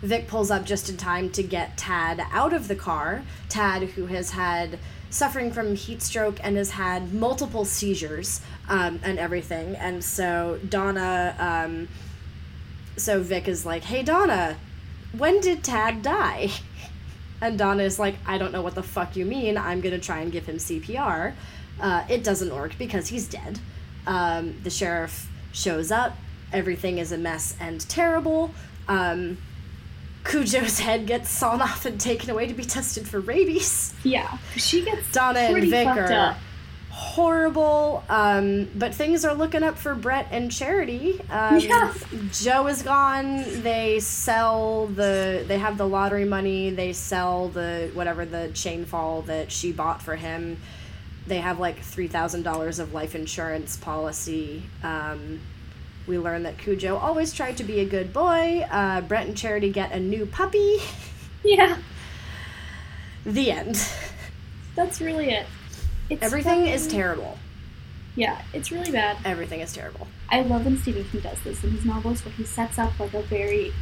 Vic pulls up just in time to get Tad out of the car. Tad, who has had suffering from heat stroke and has had multiple seizures um, and everything. And so Donna, um, so Vic is like, hey, Donna, when did Tad die? And Donna is like, I don't know what the fuck you mean. I'm going to try and give him CPR. Uh, it doesn't work because he's dead. Um, the sheriff shows up. Everything is a mess and terrible. Um, Cujo's head gets sawn off and taken away to be tested for rabies. Yeah, she gets Donna and Vic are. Horrible, um, but things are looking up for Brett and Charity. Um, Yeah. Joe is gone. They sell the. They have the lottery money. They sell the whatever the chain fall that she bought for him. They have like three thousand dollars of life insurance policy. Um, we learn that Cujo always tried to be a good boy. Uh, Brett and Charity get a new puppy. Yeah, The end. that's really it. It's Everything is terrible. Yeah, it's really bad. Everything is terrible. I love when Stephen King does this in his novels where he sets up like a very,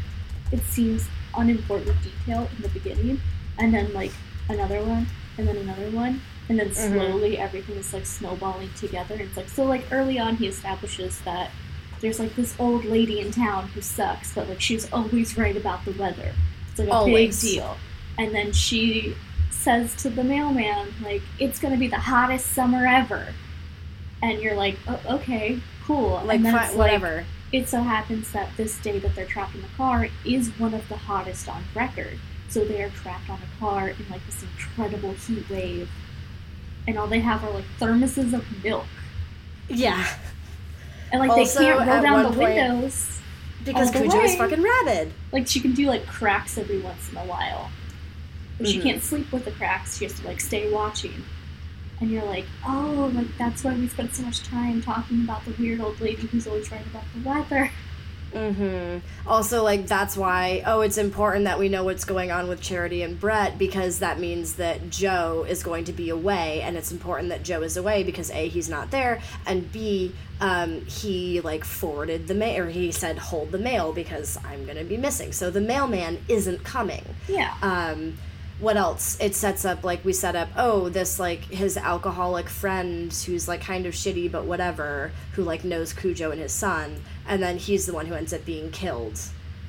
it seems unimportant detail in the beginning, and then like another one, and then another one, and then Mhm. slowly everything is like snowballing together. It's like so like early on he establishes that there's like this old lady in town who sucks, but like she's always right about the weather. It's like a Always. big deal. And then she says to the mailman like it's gonna be the hottest summer ever. And you're like, oh, okay, cool. Like, and then fi- it's like, whatever. it so happens that this day that they're trapped in the car is one of the hottest on record. So they are trapped on a car in like this incredible heat wave, and all they have are like thermoses of milk, yeah. and like Also, they can't roll down the point- windows. Because Cujo is fucking rabid. Like she can do like cracks every once in a while, but she can't sleep with the cracks. She has to like stay watching. And you're like, oh, like that's why we spent so much time talking about the weird old lady who's always right about the weather. Mm hmm Also, like, that's why, oh, it's important that we know what's going on with Charity and Brett because that means that Joe is going to be away, and it's important that Joe is away because A, he's not there, and B, um, he, like, forwarded the mail, or he said, hold the mail because I'm going to be missing. So the mailman isn't coming. Yeah. um what else it sets up like we set up oh this like his alcoholic friend who's like kind of shitty but whatever who like knows cujo and his son and then he's the one who ends up being killed.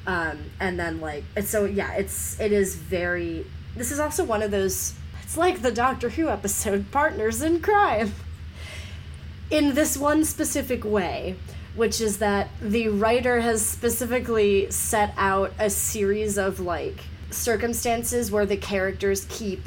Um and then like it's so yeah it's it is very this is also one of those it's like the doctor who episode partners in crime. In this one specific way which is that the writer has specifically set out a series of like circumstances where the characters keep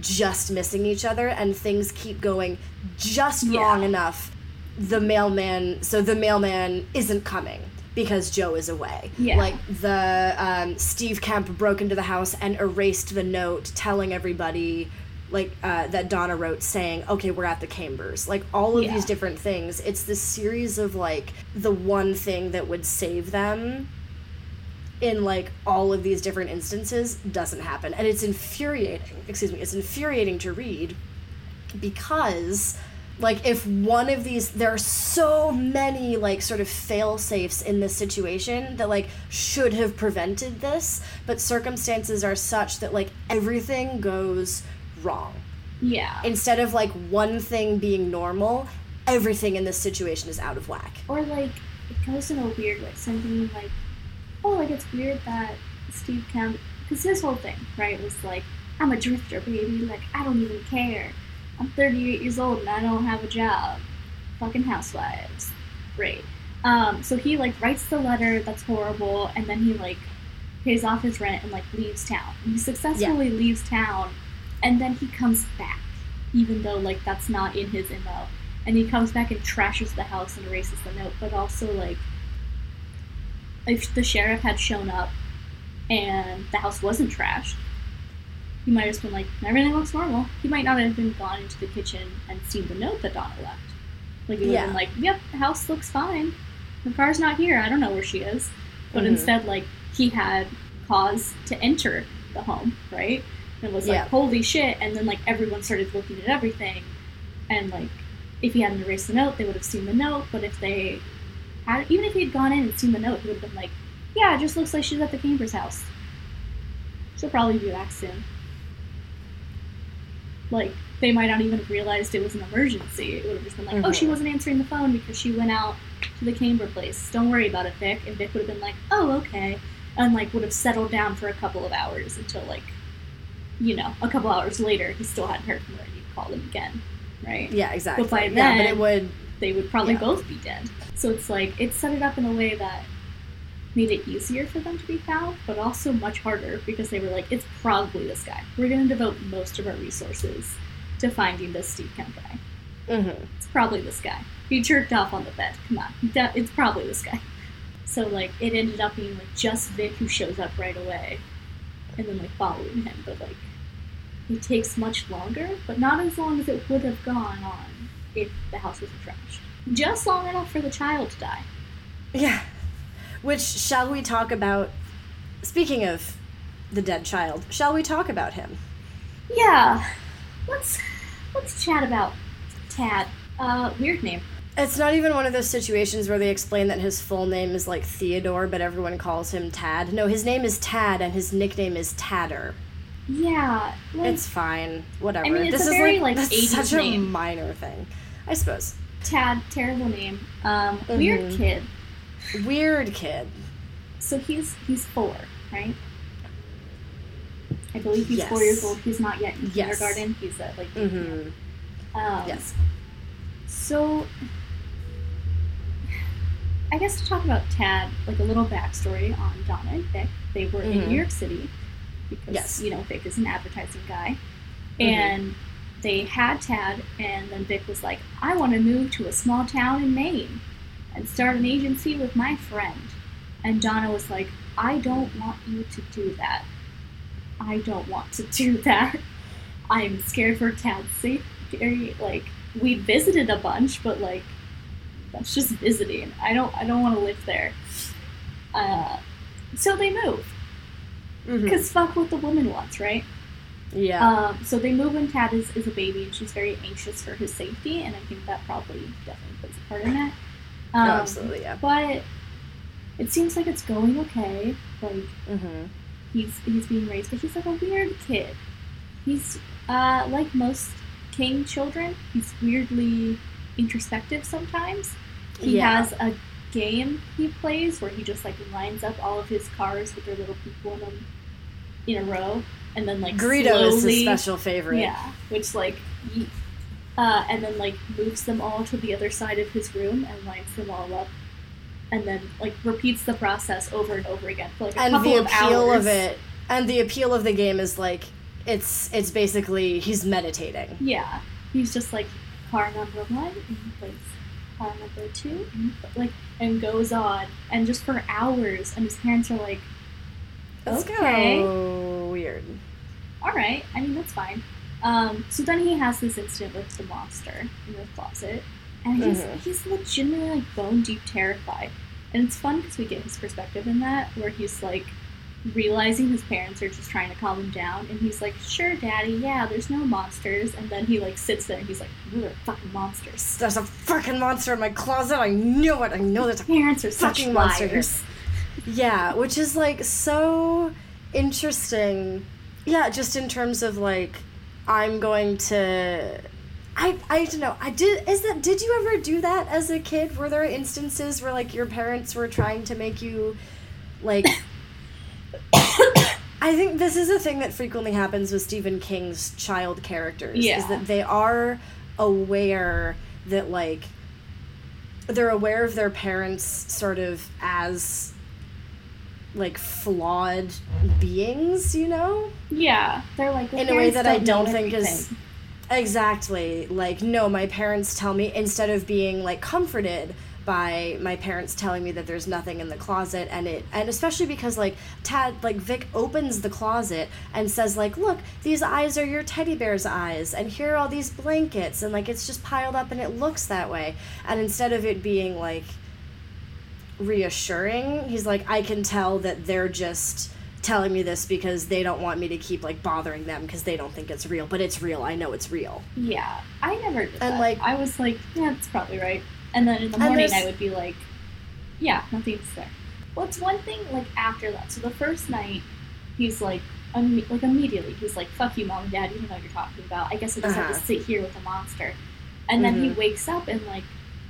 just missing each other and things keep going just Yeah. wrong enough the mailman so the mailman isn't coming because joe is away Yeah. like the um, steve kemp broke into the house and erased the note telling everybody like uh, that donna wrote saying okay we're at the cambers like all of Yeah. these different things it's this series of like the one thing that would save them in like all of these different instances doesn't happen and it's infuriating excuse me it's infuriating to read because like if one of these there are so many like sort of fail safes in this situation that like should have prevented this but circumstances are such that like everything goes wrong Yeah. instead of like one thing being normal everything in this situation is out of whack or like it goes in a weird way. something like, oh, like it's weird that Steve Kemp, because his whole thing, right, was like, I'm a drifter, baby. Like I don't even care. I'm 38 years old and I don't have a job. Fucking housewives. Great. Um, so he like writes the letter that's horrible, and then he like pays off his rent and like leaves town. And he successfully leaves town, and then he comes back, even though like that's not in his MO and he comes back and trashes the house and erases the note. But also, like, if the sheriff had shown up and the house wasn't trashed, he might have just been like, everything looks normal. He might not have been gone into the kitchen and seen the note that Donna left. Like, he would have Yeah. been like, yep, the house looks fine. The car's not here. I don't know where she is. But Mhm. instead, like, he had cause to enter the home, right? and was like, Yeah. "Holy shit!" And then like everyone started looking at everything, and like if he hadn't erased the note, they would have seen the note. But if they had, even if he had gone in and seen the note, he would have been like, "Yeah, it just looks like she's at the Cambers house. She'll probably be back soon." Like they might not even have realized it was an emergency. It would have just been like, "Oh, she Mhm. wasn't answering the phone because she went out to the Camber place. Don't worry about it, Vic." And Vic would have been like, "Oh, okay," and like would have settled down for a couple of hours until like, you know, a couple hours later, he still hadn't heard from her. and He'd call him again, right? Yeah, exactly. But by yeah, but then- it would. they would probably Yeah. both be dead. So it's like it set it up in a way that made it easier for them to be found, but also much harder because they were like, it's probably this guy. We're going to devote most of our resources to finding this Steve Kemp guy. Mm-hmm. It's probably this guy. He jerked off on the bed. Come on, it's probably this guy. So like it ended up being like just Vic who shows up right away, and then like following him, but like it takes much longer, but not as long as it would have gone on if the house wasn't trashed. Just long enough for the child to die. Yeah. Which shall we talk about? Speaking of the dead child, shall we talk about him? Yeah, let's let's chat about Tad. Uh, weird name. It's not even one of those situations where they explain that his full name is like Theodore, but everyone calls him Tad. No, his name is Tad, and his nickname is Tadder. Yeah, like It's fine. Whatever. I mean, this is very, like, like, that's 80s such a name. minor thing, I suppose. Tad, terrible name. Um, weird Mhm. kid. Weird kid. So he's he's four, right? I believe he's four years old. He's not yet in Yes. kindergarten. He's at like Mm-hmm. um, Yes. So I guess to talk about Tad, like a little backstory on Donna and Vic. They were in Mhm. New York City because Yes. you know Vic is an advertising guy, Mhm. and they had Tad, and then Vic was like, "I want to move to a small town in Maine and start an agency with my friend," and Donna was like, "I don't want you to do that. I don't want to do that. I'm scared for Tad's safety. Like we visited a bunch, but like that's just visiting. I don't I don't want to live there. Uh, so they move because fuck what the woman wants, right? Yeah. Um, so they move when Tad is, is a baby, and she's very anxious for his safety, and I think that probably definitely plays a part in that. Um, Oh, absolutely, yeah. But it seems like it's going okay. Like Mm-hmm. he's he's being raised, but he's like a weird kid. He's uh, like most king children. He's weirdly introspective sometimes. He Yeah. has a game he plays where he just like lines up all of his cars with their little people in them in a row, and then like Greedo is slowly, his special favorite. yeah, which like. Uh, and then like moves them all to the other side of his room and lines them all up, and then like repeats the process over and over again for like a and couple the appeal of it and the appeal of the game is like it's it's basically he's meditating Yeah, he's just like car number one, and he plays car number two, and, like and goes on, and just for hours. And his parents are like, Let's Okay. go weird "All right, I mean that's fine." Um, so then he has this incident with the monster in the closet, and he's Mhm. he's legitimately like bone deep terrified. And it's fun because we get his perspective in that, where he's like realizing his parents are just trying to calm him down, and he's like, "Sure, Daddy, yeah, there's no monsters." And then he like sits there and he's like, "We're fucking monsters." there's a fucking monster in my closet i knew it i know there's a Parents are such fucking monster here. liars. Yeah which is like so interesting yeah just in terms of like i'm going to I, I don't know. I did is that did you ever do that as a kid? Were there instances where like your parents were trying to make you like I think this is a thing that frequently happens with Stephen King's child characters yeah. is that they are aware that like they're aware of their parents sort of as like flawed beings, you know? Yeah, they're like In a way that I don't think is exactly. Like no, my parents tell me instead of being like comforted by my parents telling me that there's nothing in the closet and it and especially because like Tad like Vic opens the closet and says like look these eyes are your teddy bear's eyes and here are all these blankets and like it's just piled up and it looks that way. And instead of it being like reassuring he's like I can tell that they're just telling me this because they don't want me to keep like bothering them because they don't think it's real, but it's real. I know it's real. Yeah, I never did And, that. like- I was like, yeah, that's probably right. And then in the morning, I would be like, yeah, nothing's there. What's one thing like after that? So the first night, he's like, imme- like immediately, he's like, "Fuck you, mom and dad. You don't know what you're talking about. I guess I just have Uh-huh. to sit here with a monster." And then he Mhm. wakes up and like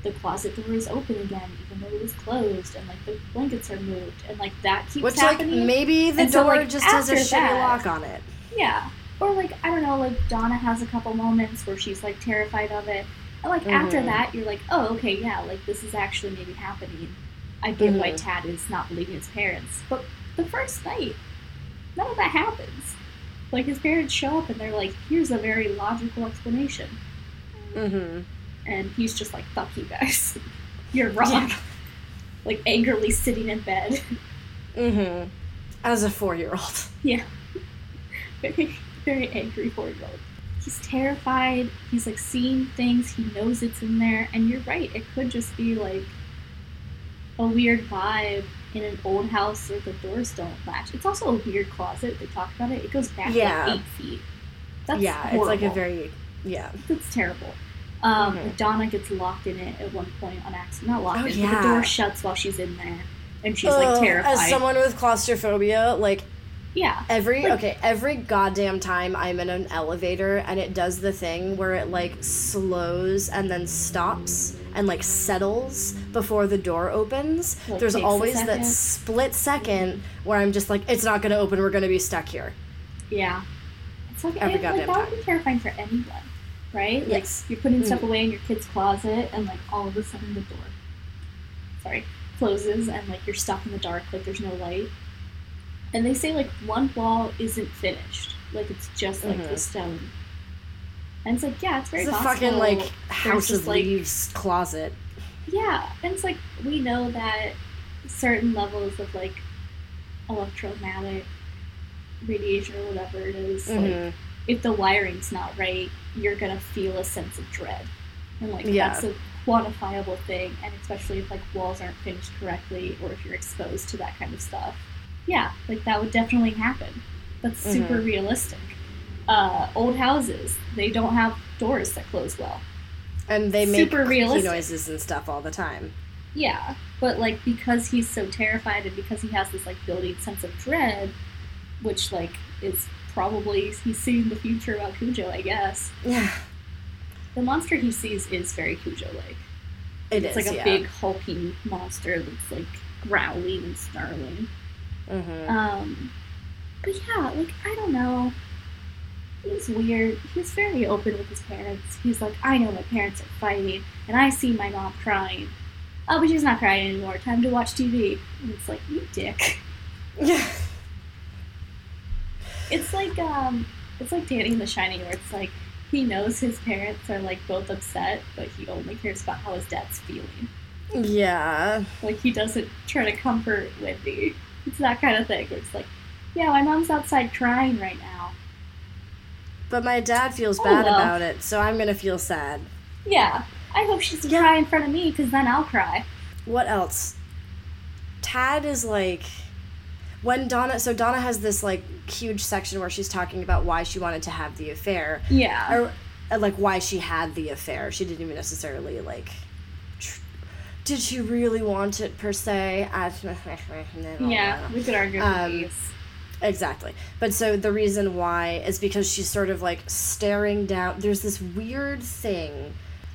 the closet door is open again, even though it was closed, and like the blankets are moved, and like that keeps Which like happening. maybe the And so, door like, just has a after shitty lock on it. Yeah. Or like I don't know, like Donna has a couple moments where she's like terrified of it. And like after Mhm. that you're like, Oh, okay, yeah, like this is actually maybe happening. I get why Mhm. Tad is not believing his parents. But the first night, none of that happens. Like his parents show up and they're like, Here's a very logical explanation. Mm-hmm. And he's just like, Fuck you guys. You're wrong. Yeah. Like angrily sitting in bed. Mm-hmm. As a four-year-old. Yeah. Very, very angry four year old. He's terrified. He's like seeing things. He knows it's in there. And you're right. It could just be like a weird vibe in an old house where the doors don't latch. It's also a weird closet. They talk about it. It goes back Yeah. like eight feet. That's yeah, it's like a very yeah. That's terrible. Um. Donna gets locked in it at one point on accident. Not locked Oh, in, but the door shuts while she's in there. And she's like terrified. As someone with claustrophobia, like yeah. every Like- okay, every goddamn time I'm in an elevator and it does the thing where it like slows and then stops and like settles before the door opens. Like, There's always that split second where I'm just like, it's not gonna open. We're gonna be stuck here. Yeah. It's like, Every it, like goddamn that would be terrifying for anyone, right? Yes. Like you're putting stuff Mhm. away in your kid's closet and like all of a sudden the door sorry, closes and like you're stuck in the dark, like there's no light. And they say like one wall isn't finished. Like it's just like the Mhm. stone. And it's like, yeah, it's very It's a fucking like House of like- Leaves closet. Yeah, and it's like we know that certain levels of like electromagnetic radiation or whatever it is, like Mhm. if the wiring's not right, you're gonna feel a sense of dread. And like Yeah. that's a quantifiable thing, and especially if like walls aren't finished correctly or if you're exposed to that kind of stuff. Yeah, like that would definitely happen. That's super Mm-hmm. realistic. Uh, old houses, they don't have doors that close well. And they make Super realistic. noises and stuff all the time. Yeah, but like because he's so terrified and because he has this like building sense of dread, which like is probably he's seeing the future about Cujo, I guess. Yeah. The monster he sees is very Cujo-like. It it's is, like a yeah. big hulking monster that's like growling and snarling. Mhm. Um, but yeah, like I don't know. He's weird. He's very open with his parents. He's like, I know my parents are fighting, and I see my mom crying. Oh, but she's not crying anymore. Time to watch TV. And it's like, you dick. Yeah. It's like um, it's like Danny in The Shining, where it's like he knows his parents are like both upset, but he only cares about how his dad's feeling. Yeah. Like he doesn't try to comfort Wendy. It's that kind of thing. Where it's like, yeah, my mom's outside crying right now. But my dad feels Oh, bad well. about it, so I'm gonna feel sad. Yeah, I hope she doesn't Yeah. cry in front of me, because then I'll cry. What else? Tad is like when Donna so Donna has this like huge section where she's talking about why she wanted to have the affair Yeah. or uh, like why she had the affair. She didn't even necessarily like tr- did she really want it per se? I, Yeah, we could argue Um. Exactly. But so the reason why is because she's sort of like staring down. There's this weird thing.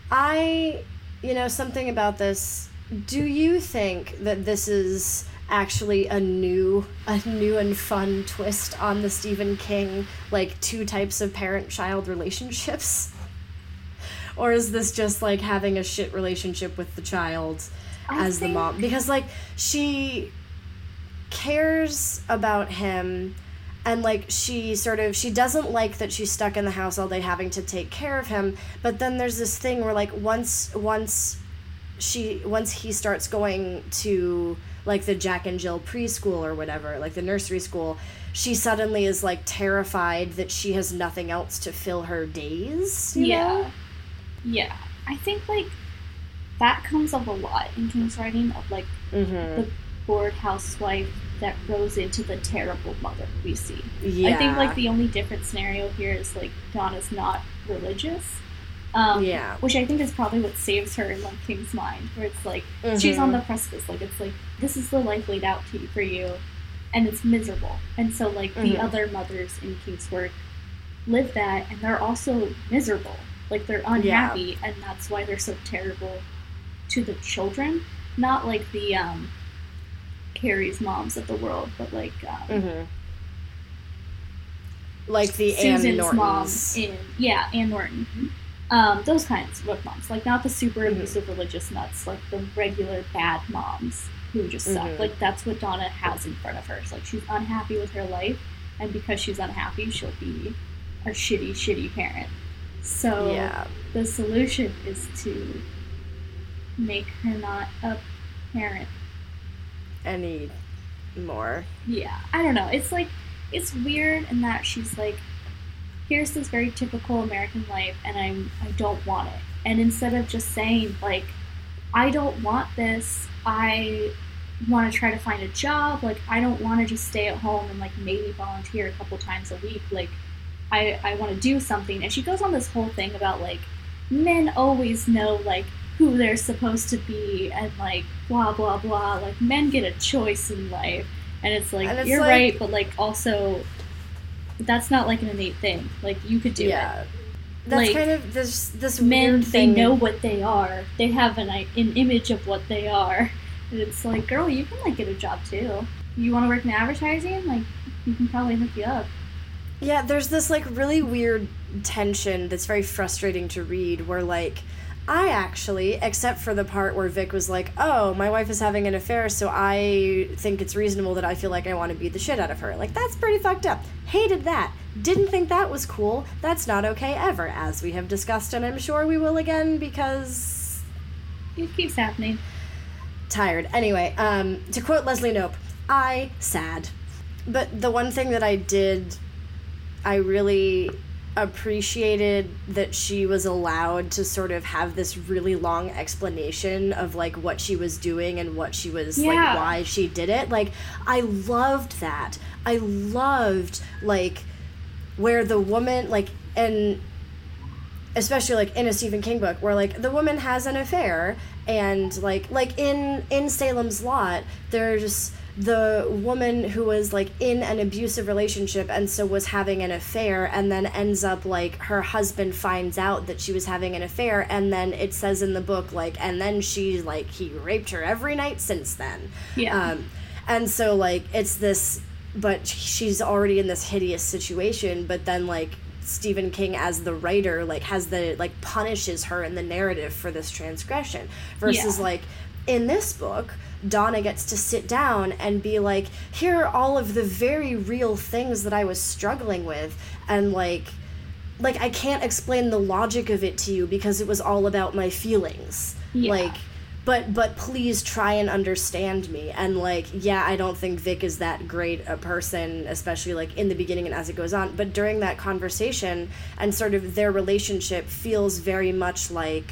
I, you know, something about this. Do you think that this is actually a new a new and fun twist on the Stephen King like two types of parent-child relationships? Or is this just like having a shit relationship with the child I as the mom because like she cares about him and like she sort of she doesn't like that she's stuck in the house all day having to take care of him but then there's this thing where like once once she once he starts going to like the Jack and Jill preschool or whatever like the nursery school she suddenly is like terrified that she has nothing else to fill her days yeah. know? Yeah. I think, like, that comes up a lot in King's writing of, like, mm-hmm. the bored housewife that grows into the terrible mother we see. Yeah. I think like the only different scenario here is like Donna's not religious. Um, Yeah. Which I think is probably what saves her in like King's mind, where it's like she's Mhm. on the precipice. Like it's like this is the life laid out to you for you, and it's miserable. And so like the Mhm. other mothers in King's work live that, and they're also miserable. Like they're unhappy, and that's why they're so terrible to the children. Not like the um, Carrie's moms of the world, but like um, Mhm. Like the Anne Susan's mom Nortons. in yeah, Anne Norton. Um, those kinds of moms, like not the super Mhm. abusive religious nuts, like the regular bad moms who just suck. Mhm. Like that's what Donna has in front of her. It's like she's unhappy with her life, and because she's unhappy, she'll be a shitty, shitty parent. So yeah. the solution is to make her not a parent. Any more? Yeah, I don't know. It's like it's weird in that she's like, here's this very typical American life, and I'm I don't want it. And instead of just saying like, I don't want this, I want to try to find a job. Like I don't want to just stay at home and like maybe volunteer a couple times a week. Like I I want to do something. And she goes on this whole thing about like men always know like who they're supposed to be and like blah blah blah. Like men get a choice in life. And it's like And it's you're like- right, but like also that's not like an innate thing. Like you could do it. yeah. That's Like, kind of this this Men, they know what they are. They have an an image of what they are, and it's like, girl, you can like get a job too. You want to work in advertising? Like, you can probably hook you up. Yeah, there's this like really weird tension that's very frustrating to read where like I actually, except for the part where Vic was like, "Oh, my wife is having an affair, so I think it's reasonable that I feel like I want to beat the shit out of her." Like that's pretty fucked up. Hated that. Didn't think that was cool. That's not okay ever, as we have discussed, and I'm sure we will again because It keeps happening. tired. Anyway, um, to quote Leslie Knope, I sad. But the one thing that I did, I really appreciated that she was allowed to sort of have this really long explanation of like what she was doing and what she was Yeah. like why she did it. Like I loved that. I loved like where the woman like and especially like in a Stephen King book where like the woman has an affair and like like in in Salem's Lot there's the woman who was like in an abusive relationship and so was having an affair and then ends up like her husband finds out that she was having an affair and then it says in the book like and then she like he raped her every night since then Yeah. um, and so like it's this, but she's already in this hideous situation. But then like Stephen King as the writer like has the like punishes her in the narrative for this transgression versus Yeah. like in this book. Donna gets to sit down and be like, here are all of the very real things that I was struggling with, and like, like I can't explain the logic of it to you because it was all about my feelings. Yeah. Like, but but please try and understand me. And like, yeah, I don't think Vic is that great a person, especially like in the beginning and as it goes on. But during that conversation and sort of their relationship feels very much like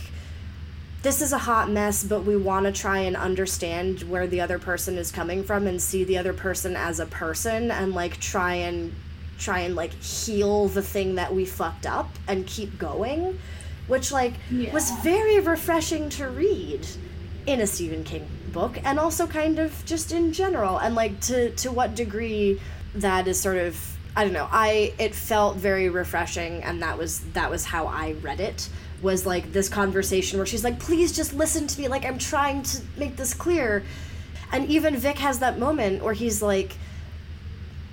this is a hot mess, but we want to try and understand where the other person is coming from and see the other person as a person and like try and try and like heal the thing that we fucked up and keep going, which like was very refreshing to read in a Stephen King book and also kind of just in general and like to to what degree that is sort of I don't know. I it felt very refreshing and that was that was how I read it was like this conversation where she's like please just listen to me like I'm trying to make this clear. And even Vic has that moment where he's like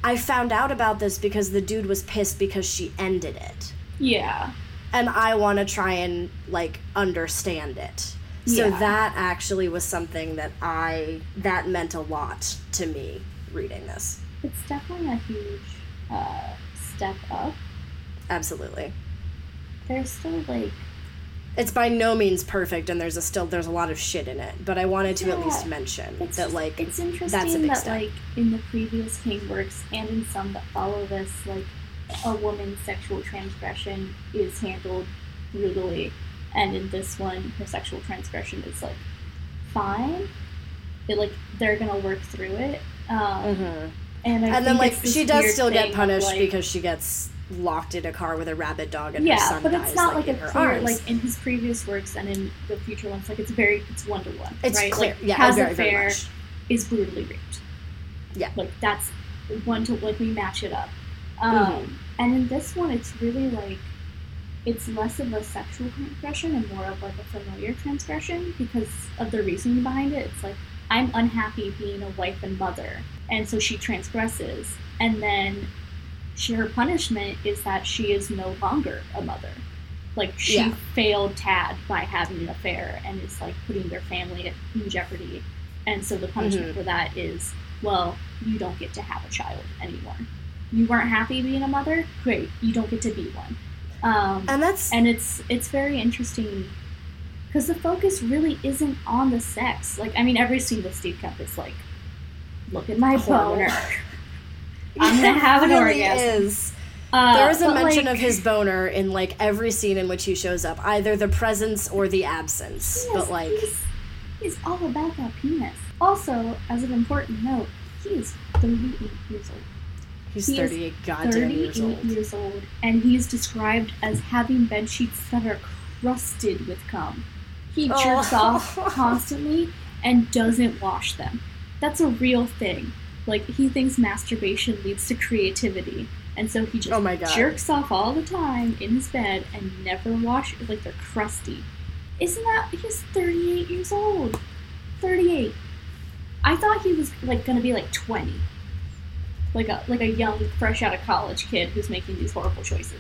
I found out about this because the dude was pissed because she ended it yeah. and I want to try and like understand it. So Yeah. that actually was something that I that meant a lot to me reading this. It's definitely a huge uh, step up. Absolutely. There's still like It's by no means perfect and there's a still there's a lot of shit in it, but I wanted to at least mention It's that like it's that's a interesting big that step. like in the previous King works and in some that follow this, like a woman's sexual transgression is handled brutally, and in this one, her sexual transgression is like fine. It like they're gonna work through it, Um, Mhm. And I And then like she does still get of, punished like- because she gets locked in a car with a rabid dog and her yeah, son but dies it's not like, like, in a her clear arms. like in his previous works and in the future ones. Like it's very it's one to one. it's right? clear. Like, yeah, has very, a very is brutally raped. Yeah. like that's one to like we match it up. Um, Mhm. And in this one, it's really like it's less of a sexual transgression and more of like a familiar transgression because of the reasoning behind it. It's like I'm unhappy being a wife and mother, and so she transgresses, and then she, her punishment is that she is no longer a mother. Like she Yeah. failed Tad by having an affair and is like putting their family in jeopardy, and so the punishment Mhm. for that is well, you don't get to have a child anymore. You weren't happy being a mother, great, you don't get to be one. Um, And that's and it's it's very interesting because the focus really isn't on the sex. Like, I mean, every scene with Steve Kemp is like, look at my boner. I'm gonna have an really orgasm. Is. Uh, There is a mention like, of his boner in like every scene in which he shows up, either the presence or the absence. Yes, but like, he's, he's all about that penis. Also, as an important note, he is 38 years old. he's he 38 goddamn 38 years old. years old, and he's described as having bed sheets that are crusted with cum. He Oh. jerks off constantly and doesn't wash them. That's a real thing. Like he thinks masturbation leads to creativity, and so he just Oh my God. jerks off all the time in his bed and never wash like they're crusty. Isn't that he's 38 years old? 38. I thought he was like gonna be like 20 like a like a young, fresh out of college kid who's making these horrible choices.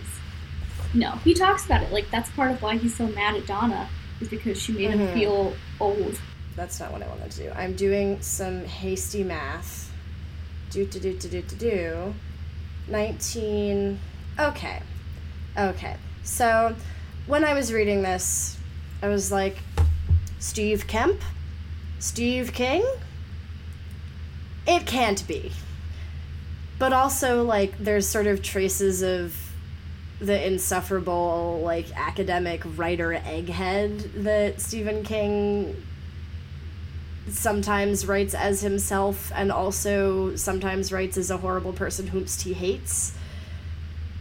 No, he talks about it. Like that's part of why he's so mad at Donna is because she made Mhm. him feel old. That's not what I wanted to do. I'm doing some hasty math. Do do do do do do do. Nineteen. Okay, okay. So when I was reading this, I was like, Steve Kemp, Steve King. It can't be. But also, like, there's sort of traces of the insufferable, like, academic writer egghead that Stephen King sometimes writes as himself and also sometimes writes as a horrible person whomst he hates.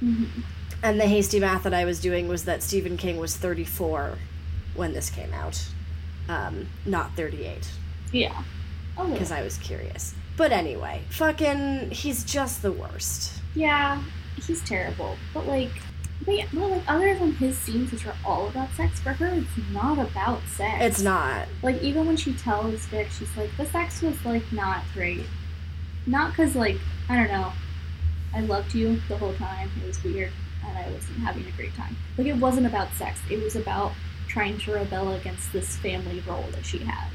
Mm-hmm. And the hasty math that I was doing was that Stephen King was 34 when this came out, um, not 38, Yeah, little. because I was curious. But anyway, fucking, he's just the worst. Yeah, he's terrible. But like, but yeah, well, like other than his scenes, which are all about sex, for her it's not about sex. It's not. Like even when she tells Vic, she's like, the sex was like not great. Not because like I don't know, I loved you the whole time. It was weird, and I wasn't having a great time. Like it wasn't about sex. It was about trying to rebel against this family role that she has.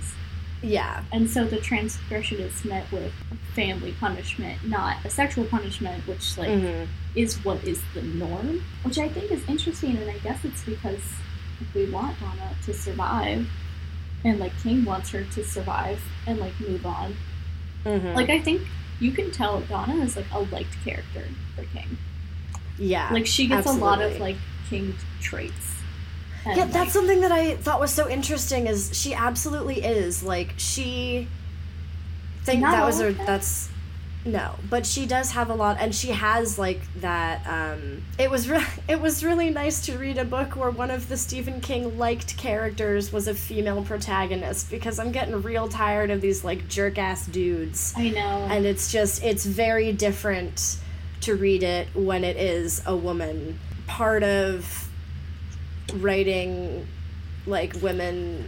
Yeah. And so the transgression is met with family punishment, not a sexual punishment, which like Mhm. Is what is the norm, which I think is interesting, and I guess it's because we want Donna to survive, and like King wants her to survive and like move on. Mhm. Like I think you can tell Donna is like a liked character for King. yeah. Like she gets a lot of like King traits. And, Yeah, like, that's something that I thought was so interesting. Is she absolutely is like she? Think that was a that's no, but she does have a lot, and she has like that. Um, it was re- it was really nice to read a book where one of the Stephen King liked characters was a female protagonist because I'm getting real tired of these like jerk ass dudes I know. and it's just it's very different to read it when it is a woman part of writing like women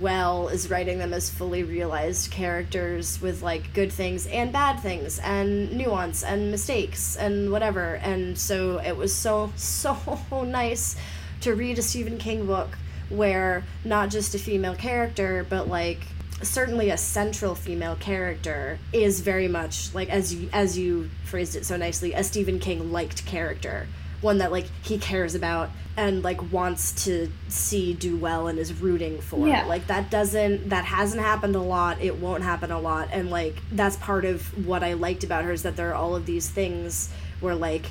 well is writing them as fully realized characters with like good things and bad things and nuance and mistakes and whatever. And so it was so so nice to read a Stephen King book where not just a female character but like certainly a central female character is very much like as you as you phrased it so nicely a Stephen King liked character one that like he cares about and like wants to see do well and is rooting for Yeah. like that doesn't that hasn't happened a lot it won't happen a lot and like that's part of what I liked about her is that there are all of these things where like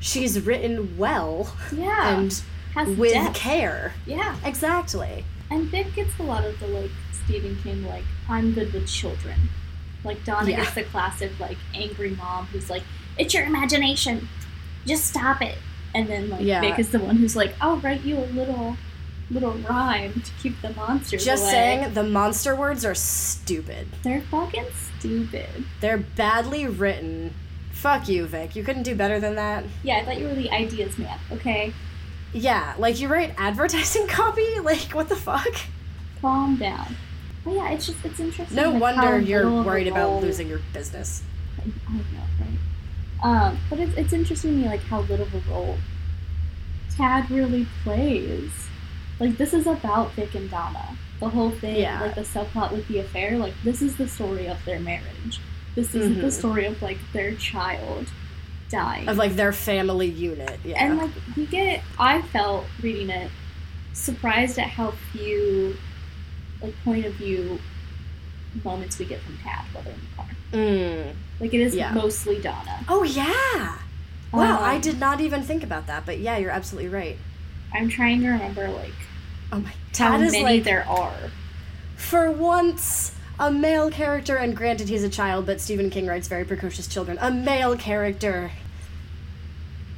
she's written well yeah. and has with depth. care Yeah. exactly And Vic gets a lot of the like Stephen King like I'm good with children. Like Donna Yeah. gets the classic like angry mom who's like, "It's your imagination, just stop it." And then like Yeah. Vic is the one who's like, "I'll write you a little, little rhyme to keep the monsters Just away." saying, the monster words are stupid. they're fucking stupid. They're badly written. Fuck you, Vic. You couldn't do better than that. Yeah, I thought you were the ideas man. Okay, Yeah, like you write advertising copy? Like, what the fuck? calm down. But yeah, it's just it's interesting. No like, wonder you're little of a worried about losing your business. I know, right? Um, but it's, it's interesting to me like how little of a role Tad really plays. Like this is about Vic and Donna. The whole thing, Yeah. like the subplot with the affair, like this is the story of their marriage. This isn't the Mhm. story of like their child dying. Of like their family unit. Yeah. And like we get I felt reading it surprised at how few like point of view moments we get from Tad while they're in the car. Mm. Like it is Yeah. mostly Donna. Oh yeah. Wow, I Um, did not even think about that, but yeah, you're absolutely right. I'm trying to remember like Oh my how many like there are. for once a male character, and granted he's a child, but Stephen King writes very precocious children. A male character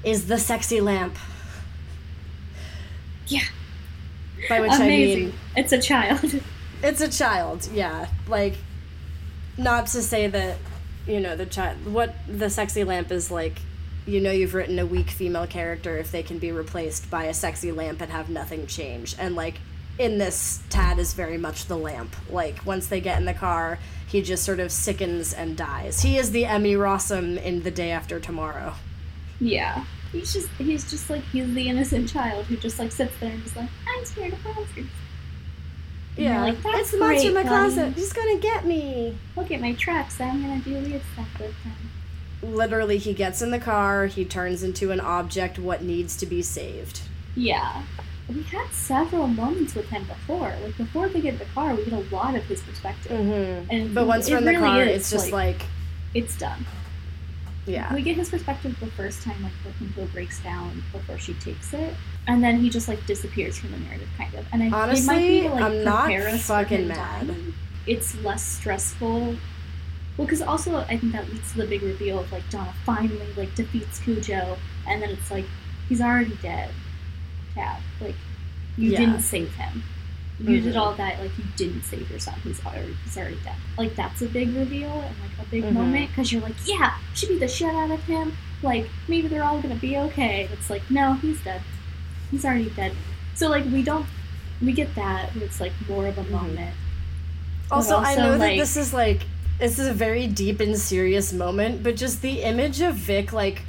is the sexy lamp. Yeah. By which Amazing. I mean It's a child. it's a child, yeah. Like not to say that, you know, the child what the sexy lamp is like you know you've written a weak female character if they can be replaced by a sexy lamp and have nothing change. And like in this, Tad is very much the lamp. Like once they get in the car, he just sort of sickens and dies. He is the Emmy Rossum in The Day After Tomorrow. yeah. He's just he's just like he's the innocent child who just like sits there and is like, I'm scared of monsters. Yeah, like, "That's it's the monster in my great, closet. buddy." He's gonna get me. Look at my tracks, I'm gonna do weird stuff with them. Literally, he gets in the car. He turns into an object. What needs to be saved? Yeah. We had several moments with him before. Like before they get in the car, we get a lot of his perspective. Mm-hmm. And But once we're in the really car, it's just like, it's done. yeah, We get his perspective the first time, like the Pinto breaks down before she takes it, and then he just like disappears from the narrative, kind of. And I, it might be to, like, I'm not prepare us for fucking mad. dying. It's less stressful. Well, because also I think that leads to the big reveal of like Donna finally like defeats Cujo, and then it's like he's already dead. Tad, like you Yeah. didn't save him. You did Mhm. all that, like you didn't save your son. He's already he's already dead. Like that's a big reveal and like a big Mhm. moment because you're like, yeah, she beat the shit out of him. Like maybe they're all gonna be okay. It's like no, he's dead. He's already dead. So like we don't we get that. It's like more of a Mhm. moment. Also, I also, know that this is like this is a very deep and serious moment, but just the image of Vic like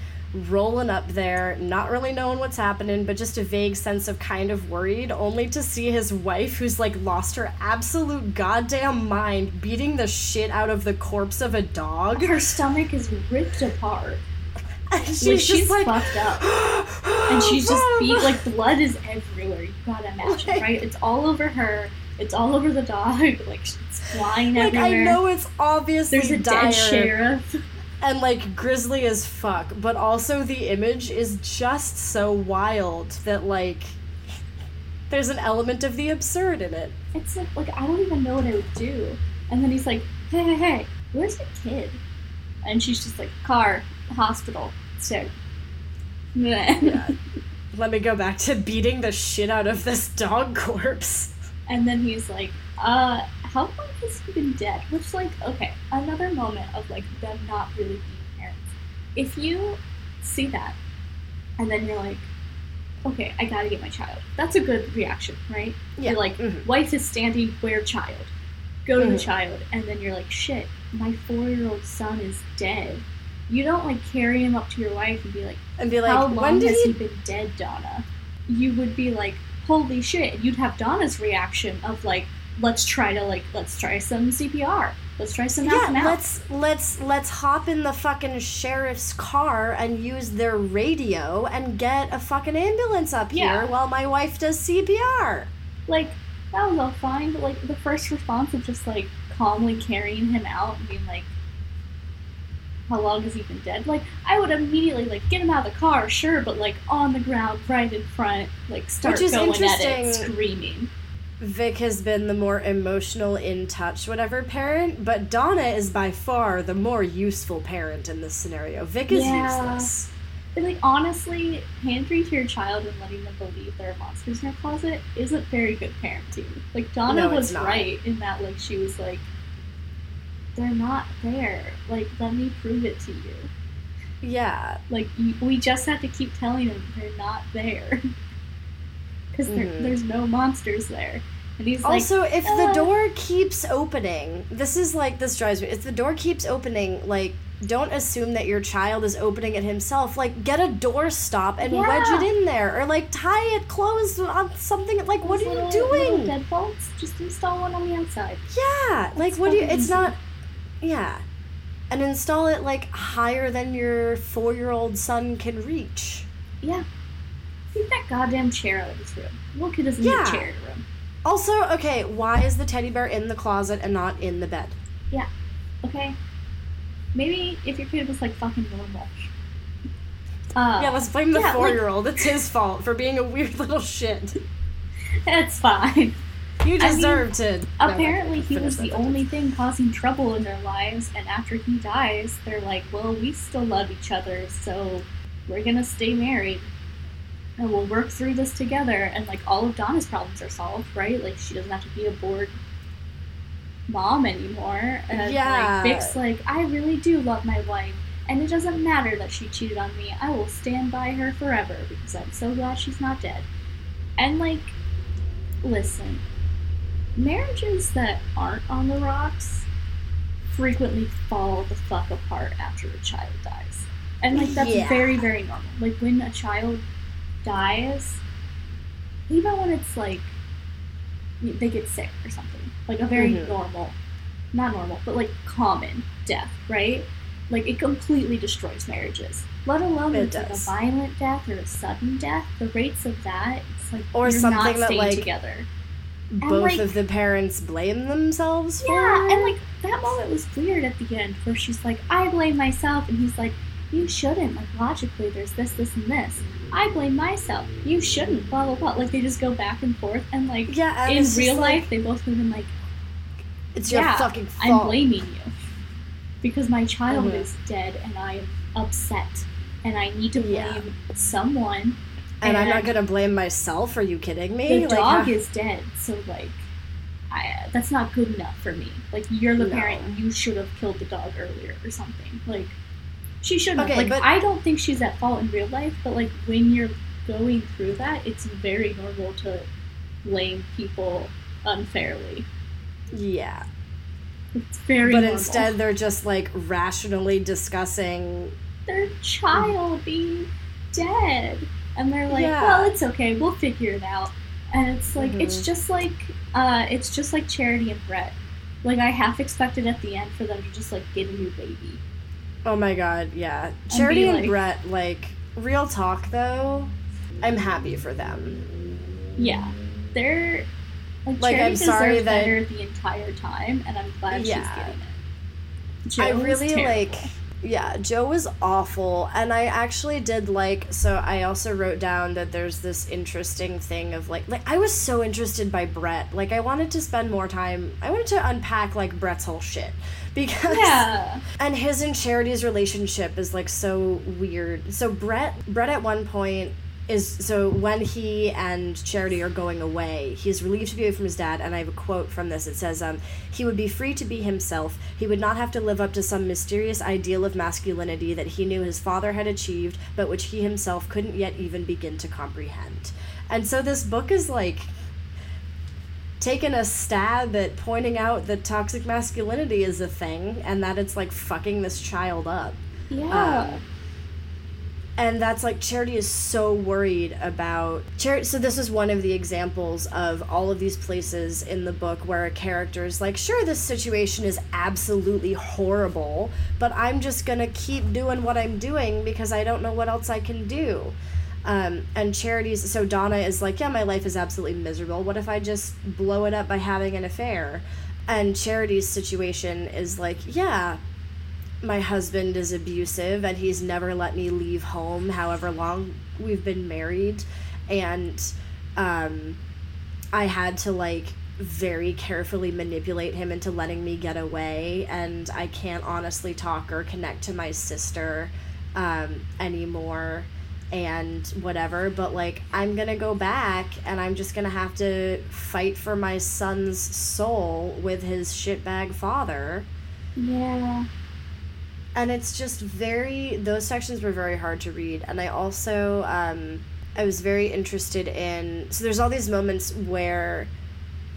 rolling up there, not really knowing what's happening, but just a vague sense of kind of worried, only to see his wife, who's like lost her absolute goddamn mind, beating the shit out of the corpse of a dog. Her stomach is ripped apart. And she's, Like, just she's like, fucked up. And she's just beat like blood is everywhere. You gotta imagine, Like- right? It's all over her. It's all over the dog. Like it's flying everywhere. like I know it's obviously There's a dire. dead sheriff. and like grisly as fuck but also the image is just so wild that like there's an element of the absurd in it It's like like I don't even know what I would do. And then he's like, Hey, hey, hey, where's the kid? And she's just like, Car, hospital, So. yeah let me go back to beating the shit out of this dog corpse And then he's like, uh, how long has he been dead? Which, like, okay, another moment of, like, them not really being parents. If you see that, and then you're like, okay, I gotta get my child. That's a good reaction, right? yeah You're like, Mhm. wife is standing, where child? Go to the Mhm. child. And then you're like, shit, my four year old son is dead. You don't, like, carry him up to your wife and be like, and be like how when long did has he he been dead, Donna? You would be like, holy shit. You'd have Donna's reaction of like, let's try to like, let's try some CPR. Let's try some yeah out now. let's let's let's hop in the fucking sheriff's car and use their radio and get a fucking ambulance up Yeah. here while my wife does cpr Like, that was all fine, but like the first response of just like calmly carrying him out and being like, how long has he been dead? Like, I would immediately like get him out of the car, sure, but like on the ground, right in front, like start Which is going at it, interesting. screaming. Vic has been the more emotional, in touch, whatever parent, but Donna is by far the more useful parent in this scenario. Vic is Yeah. useless. But like honestly, pandering to your child and letting them believe there are monsters in your closet isn't very good parenting. Like Donna No, was right in that like she was like, they're not there. Like let me prove it to you. Yeah. Like you, we just have to keep telling them they're not there. Because Mhm. there's no monsters there. And he's like, Also, if the "Uh." door keeps opening, this is like this drives me. If the door keeps opening, like don't assume that your child is opening it himself. Like get a door stop and wedge it in there, or like tie it closed on something. Like what "Those are you little- little doing? Deadbolts. Just install one on the outside. Yeah, like what do you? fucking It's easy. not. Yeah, and install it like higher than your four-year-old son can reach. Yeah. Take that goddamn chair out of his room. Little kid doesn't Yeah. need a chair in room. Also, okay, why is the teddy bear in the closet and not in the bed? Yeah. Okay. Maybe if your kid was like fucking normal. Uh, yeah, let's blame the yeah, four-year-old. it's his fault for being a weird little shit. that's fine. You I mean, deserve to. Apparently, he was the only thing causing trouble in their lives, and after he dies, they're like, well, we still love each other, so we're gonna stay married. And we'll work through this together, and like all of Donna's problems are solved, right? Like she doesn't have to be a bored mom anymore. And Yeah. like Vic's like, I really do love my wife, and it doesn't matter that she cheated on me. I will stand by her forever because I'm so glad she's not dead. And like, listen, marriages that aren't on the rocks frequently fall the fuck apart after a child dies. And like that's Yeah. very, very normal. Like when a child dies, even when it's like they get sick or something, like a very Mhm. normal, not normal, but like common death, right? Like it completely destroys marriages. Let alone It like a violent death or a sudden death. The rates of that, it's like Or you're something not that, staying like, together. Both like- of the parents blame themselves for. Yeah, and like that moment was weird at the end where she's like, I blame myself, and he's like, You shouldn't. Like logically, there's this, this, and this. I blame myself. You shouldn't. Blah blah blah. Like they just go back and forth, and like yeah, and in real like, life, they both have been like, it's your fucking fault. I'm blaming you because my child Mhm. is dead, and I am upset, and I need to blame Yeah. someone. And I'm not gonna blame myself. Are you kidding me? The Like, dog how- is dead, so like. I, that's not good enough for me. Like you're the No. parent, you should have killed the dog earlier or something. Like she shouldn't. Okay. Like but- I don't think she's at fault in real life, but like when you're going through that, it's very normal to blame people unfairly. yeah. It's very. But normal. instead, they're just like rationally discussing. their child being dead, and they're like, Yeah. "Well, it's okay. We'll figure it out." And it's like it's Mhm. just like uh, it's just like Charity and Brett. Like I half expected at the end for them to just like get a new baby. Oh my god, yeah. Charity and like- Brett, like, real talk though, I'm happy for them. Yeah, they're like, Like, Charity I'm sorry that- better the entire time, and I'm glad Yeah. she's getting it. I Joe really like. Yeah, Joe was awful, and I actually did like. So I also wrote down that there's this interesting thing of like, like I was so interested by Brett. Like I wanted to spend more time. I wanted to unpack like Brett's whole shit because Yeah, and his and Charity's relationship is like so weird. So Brett Brett at one point is so when he and Charity are going away, he's relieved to be away from his dad, and I have a quote from this. It says, um, he would be free to be himself. He would not have to live up to some mysterious ideal of masculinity that he knew his father had achieved, but which he himself couldn't yet even begin to comprehend. And so this book is like taking a stab at pointing out that toxic masculinity is a thing and that it's like fucking this child up. yeah. Um, and that's like charity is so worried about charity so this is one of the examples of all of these places in the book where a character is like sure this situation is absolutely horrible but i'm just gonna keep doing what i'm doing because i don't know what else i can do. Um, and charity's so donna is like yeah my life is absolutely miserable. What if i just blow it up by having an affair? And charity's situation is like yeah my husband is abusive and he's never let me leave home however long we've been married. And um I had to like very carefully manipulate him into letting me get away. And I can't honestly talk or connect to my sister um, anymore and whatever. But like i'm gonna go back and i'm just gonna have to fight for my son's soul with his shitbag father. Yeah. And it's just very those sections were very hard to read. And i also um, i was very interested in so there's all these moments where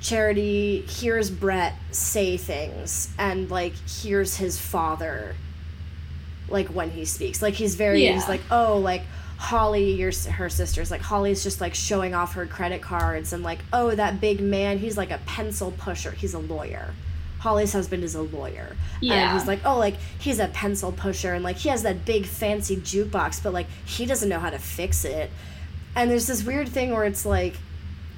charity hears brett say things and like hears his father like when he speaks. Like he's very he's Yeah. like oh like holly your her sister's like holly's just like showing off her credit cards and like oh that big man he's like a pencil pusher. He's a lawyer holly's husband is a lawyer Yeah. and he's like, oh, like he's a pencil pusher and like he has that big fancy jukebox, but like he doesn't know how to fix it. And there's this weird thing where it's like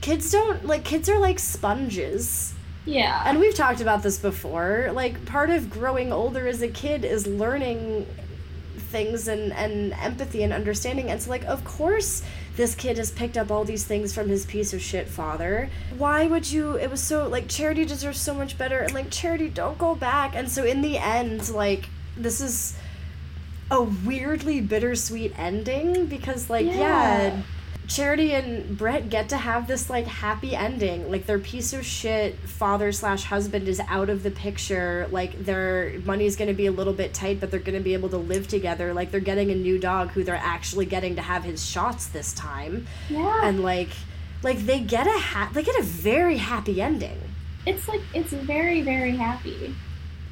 kids don't like kids are like sponges. Yeah. And we've talked about this before. Like part of growing older as a kid is learning things and and empathy and understanding. And so like of course this kid has picked up all these things from his piece of shit father. Why would you it was so like charity deserves so much better and like charity don't go back. And so in the end like this is a weirdly bittersweet ending because like yeah, Yeah. Charity and Brett get to have this like happy ending. Like their piece of shit father slash husband is out of the picture. Like their money's gonna be a little bit tight, but they're gonna be able to live together. Like they're getting a new dog who they're actually getting to have his shots this time. yeah. And like like they get a ha- they get a very happy ending. it's like it's very very happy.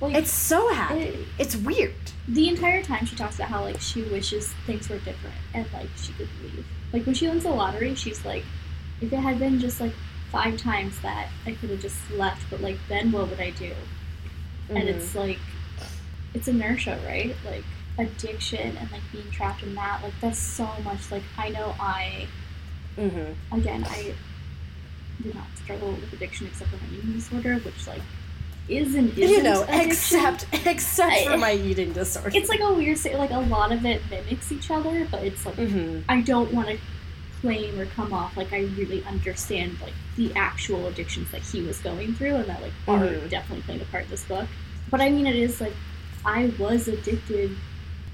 Like It's so happy. It- it's weird. the entire time she talks about how like she wishes things were different and like she could leave. Like when she wins the lottery, she's like, if it had been just like five times that, I could have just left. But like then, what would I do? And Mhm. it's like, it's inertia, right? Like addiction and like being trapped in that. Like that's so much. Like I know I Mhm. again I did not struggle with addiction except for my eating disorder, which like isn't isn't You know, addiction. except except for I- my eating disorder. it's like a weird say like a lot of it mimics each other but it's like Mhm. i don't want to claim or come off like i really understand like the actual addictions that he was going through and that like are Mhm. definitely playing a part in this book but i mean it is like i was addicted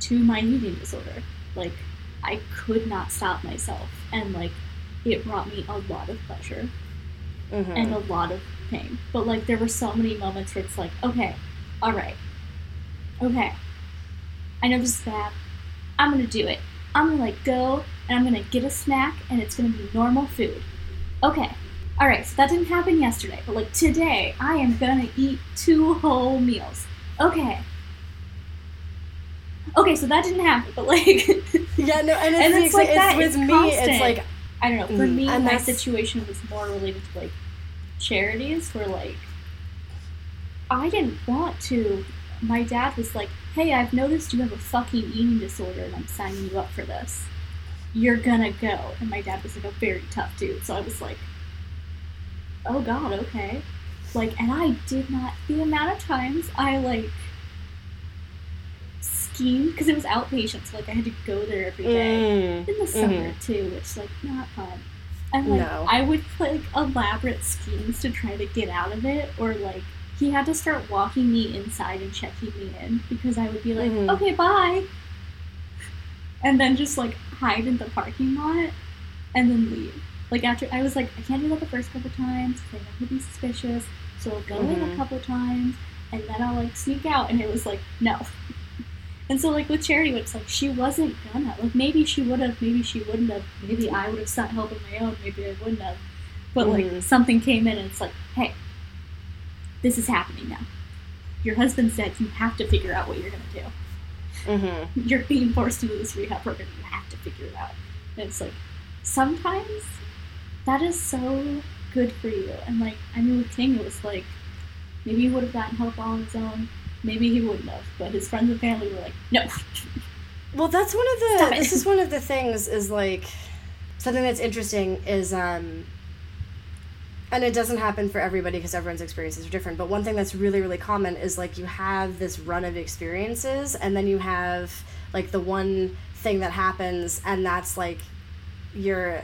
to my eating disorder like i could not stop myself and like it brought me a lot of pleasure Mhm. and a lot of pain. But like there were so many moments where it's like, okay, all right, okay, I know this is bad. I'm gonna do it. I'm gonna like go and I'm gonna get a snack and it's gonna be normal food. Okay. All right, so that didn't happen yesterday, but like today, I am gonna eat two whole meals. Okay. Okay, so that didn't happen, but like, Yeah, no, and it's, And it's like exa- that, It's with it's me, it's like I don't know. For Mhm. me, my situation was more related to like charities, where like I didn't want to. My dad was like, "Hey, I've noticed you have a fucking eating disorder, and I'm signing you up for this. You're gonna go." And my dad was like a very tough dude, so I was like, "Oh God, okay." Like, and I did not. The amount of times I like schemed because it was outpatient, so like I had to go there every day mm, in the summer too, which like not fun. And like No. I would play like elaborate schemes to try to get out of it, or like he had to start walking me inside and checking me in because I would be like, Mhm. okay, bye, and then just like hide in the parking lot and then leave. Like after I was like, I can't do that the first couple times because I know be suspicious, so I'll go in Mhm. a couple times and then I'll like sneak out, and it was like no. And so, like with Charity, it's like she wasn't gonna. Like maybe she would have, maybe she wouldn't have. Maybe I would have sought help on my own. Maybe I wouldn't have. But Mhm. like something came in, and it's like, hey, this is happening now. Your husband said You have to figure out what you're gonna do. mm-hmm. You're being forced into this rehab program. You have to figure it out. And it's like sometimes that is so good for you. And like I mean, with King, it was like maybe he would have gotten help all on his own. Maybe he wouldn't have. But his friends and family were like, no. Well, that's one of the. This is one of the things. Is like something that's interesting is um. And it doesn't happen for everybody because everyone's experiences are different. But one thing that's really, really common is like you have this run of experiences, and then you have like the one thing that happens, and that's like your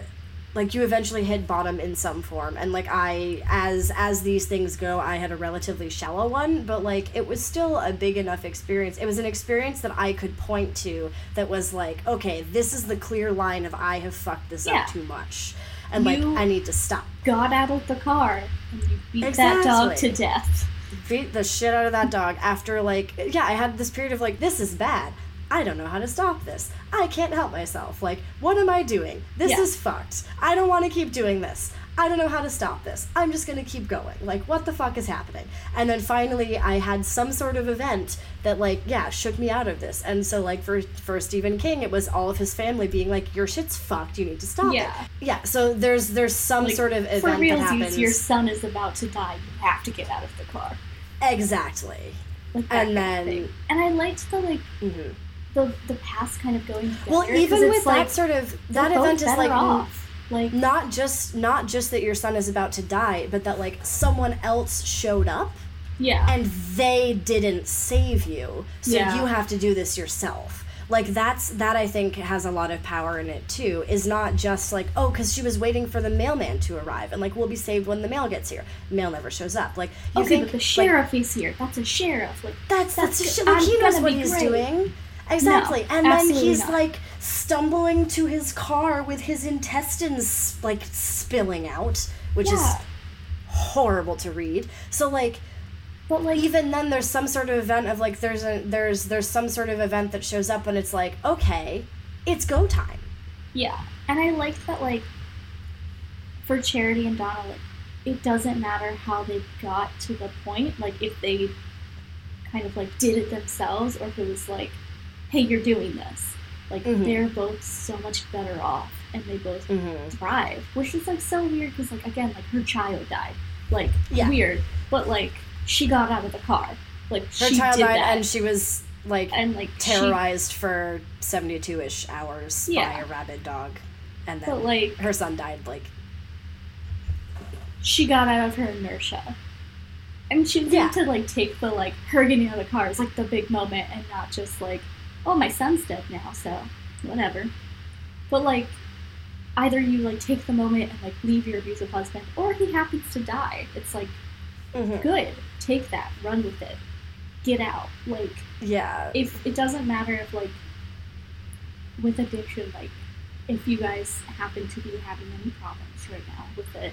like you eventually hit bottom in some form. And like i as as these things go i had a relatively shallow one but like it was still a big enough experience. It was an experience that i could point to that was like okay this is the clear line of i have fucked this Yeah. up too much. And You- like i need to stop. Got out of the car and you beat that dog to death. beat the shit out of that dog after like yeah i had this period of like this is bad i don't know how to stop this. I can't help myself. Like what am i doing? This Yeah. is fucked. I don't want to keep doing this. I don't know how to stop this. I'm just going to keep going. Like what the fuck is happening? And then finally i had some sort of event that like yeah shook me out of this. And so like for for stephen king it was all of his family being like your shit's fucked. You need to stop Yeah. it. Yeah. So there's there's some Like, sort of event For that realsies, happens. your son is about to die. You have to get out of the car. exactly. Like And then- and I liked the like hmm the the past kind of going together. Well, even with like, that sort of that event is like off. like not just not just that your son is about to die, but that like someone else showed up yeah, and they didn't save you, so Yeah. you have to do this yourself. Like that's that I think has a lot of power in it too. Is not just like oh, because she was waiting for the mailman to arrive, and like we'll be saved when the mail gets here. Mail never shows up. Like you okay, think but the like, sheriff is here. That's a sheriff. Like that's that's, That's a shit. Like he knows what he's great. doing. Exactly. and then he's not. like stumbling to his car with his intestines like spilling out, which is horrible to read. So like but like even then there's some sort of event of like there's a there's there's some sort of event that shows up and it's like, okay, it's go time. Yeah, and I liked that like for Charity and Donna, like it doesn't matter how they got to the point, like if they kind of like did it themselves or if it was like, hey, you're doing this. Like Mhm. they're both so much better off, and they both Mm-hmm. thrive, which is like so weird because like again, like her child died, like Yeah. weird, but like she got out of the car, like Her she child did died that, and she was like and like she terrorized for 72 ish hours by a rabid dog. And then But like her son died like she got out of her inertia. and she was Yeah. to like take the like her getting out of the car is like the big moment, and not just like, oh, my son's dead now, so whatever. But like, either you like take the moment and like leave your abusive husband, or he happens to die. It's like mhm. good, take that, run with it, get out. Like, yeah. if it doesn't matter if like with addiction like if you guys happen to be having any problems right now with it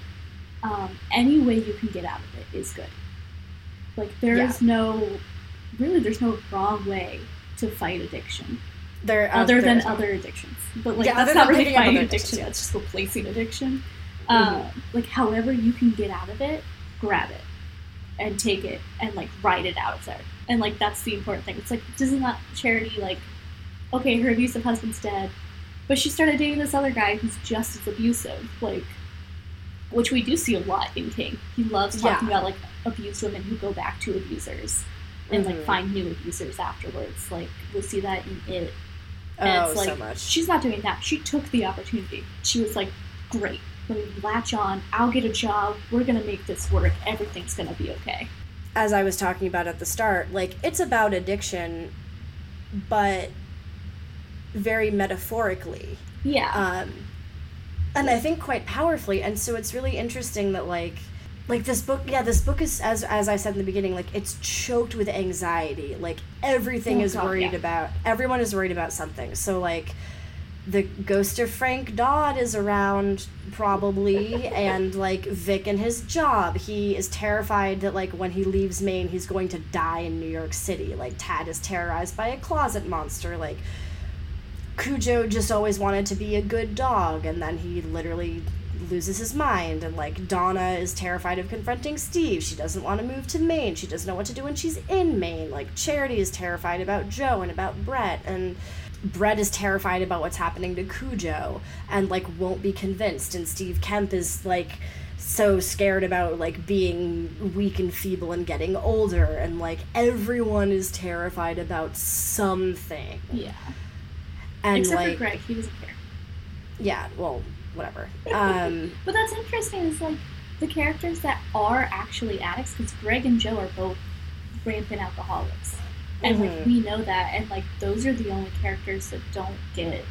um, any way you can get out of it is good like there is no really there's no wrong way to fight addiction. There, uh, other than other addictions. But like Yeah, that's not really fighting addiction. that's just replacing addiction. Mhm. uh, like however you can get out of it grab it and take it and like ride it out of there. And like that's the important thing. It's like doesn't that charity like okay her abusive husband's dead but she started dating this other guy who's just as abusive like which we do see a lot in king. He loves talking Yeah. about like abused women who go back to abusers and like Mhm. find new abusers afterwards like we'll see that in it and Oh, it's like so much. she's not doing that. She took the opportunity. She was like, "Great, let me latch on. I'll get a job. We're gonna make this work. Everything's gonna be okay." As I was talking about at the start, like it's about addiction, but very metaphorically. Yeah, um, and I think quite powerfully. And so it's really interesting that like like this book yeah this book is as as i said in the beginning like it's choked with anxiety. Like everything Oh, is God, worried yeah. about everyone is worried about something. So like the ghost of frank dodd is around probably and like vic and his job. He is terrified that like when he leaves maine he's going to die in new york city. Like tad is terrorized by a closet monster. Like Cujo just always wanted to be a good dog, and then he literally loses his mind. And like Donna is terrified of confronting Steve. She doesn't want to move to Maine. She doesn't know what to do when she's in Maine. Like Charity is terrified about Joe and about Brett, and Brett is terrified about what's happening to Cujo, and like won't be convinced. And Steve Kemp is like so scared about like being weak and feeble and getting older and like everyone is terrified about something yeah. and Except like for Greg, he doesn't care. yeah well whatever um But that's interesting. Is like the characters that are actually addicts, because Greg and Joe are both rampant alcoholics, and like Mhm. we know that, and like those are the only characters that don't get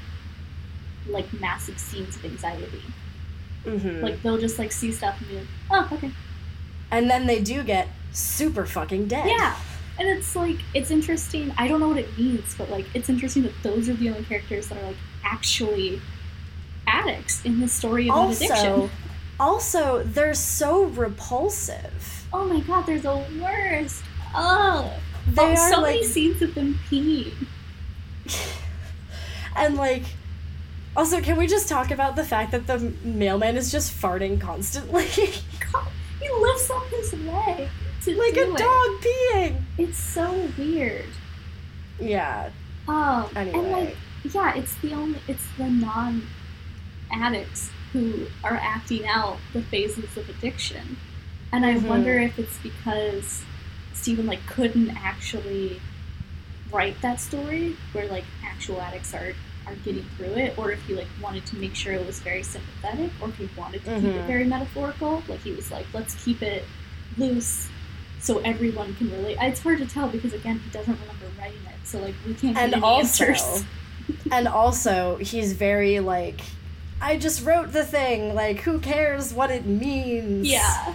like massive scenes of anxiety. hmm Like they'll just like see stuff and be like, oh, okay. and then they do get super fucking dead. Yeah. And it's like it's interesting. I don't know what it means, but like it's interesting that those are the only characters that are like actually addicts in the story about Also, addiction. also, they're so repulsive. Oh my god, they're the worst. Oh, They oh are so like many scenes of them peeing. And like, also, can we just talk about the fact that the mailman is just farting constantly, God, he lifts up his leg to like a it. dog peeing? It's so weird. Yeah. Um, Anyway, and like, yeah, it's the only, it's the non addicts who are acting out the phases of addiction. And I Mhm. wonder if it's because Stephen like couldn't actually write that story where like actual addicts are are getting through it, or if he like wanted to make sure it was very sympathetic, or if he wanted to keep it Mhm. very metaphorical. Like he was like, let's keep it loose so everyone can relate. It's hard to tell because again, he doesn't remember writing it, so like we can't and also, and also, he's very like, I just wrote the thing. Like, who cares what it means? Yeah,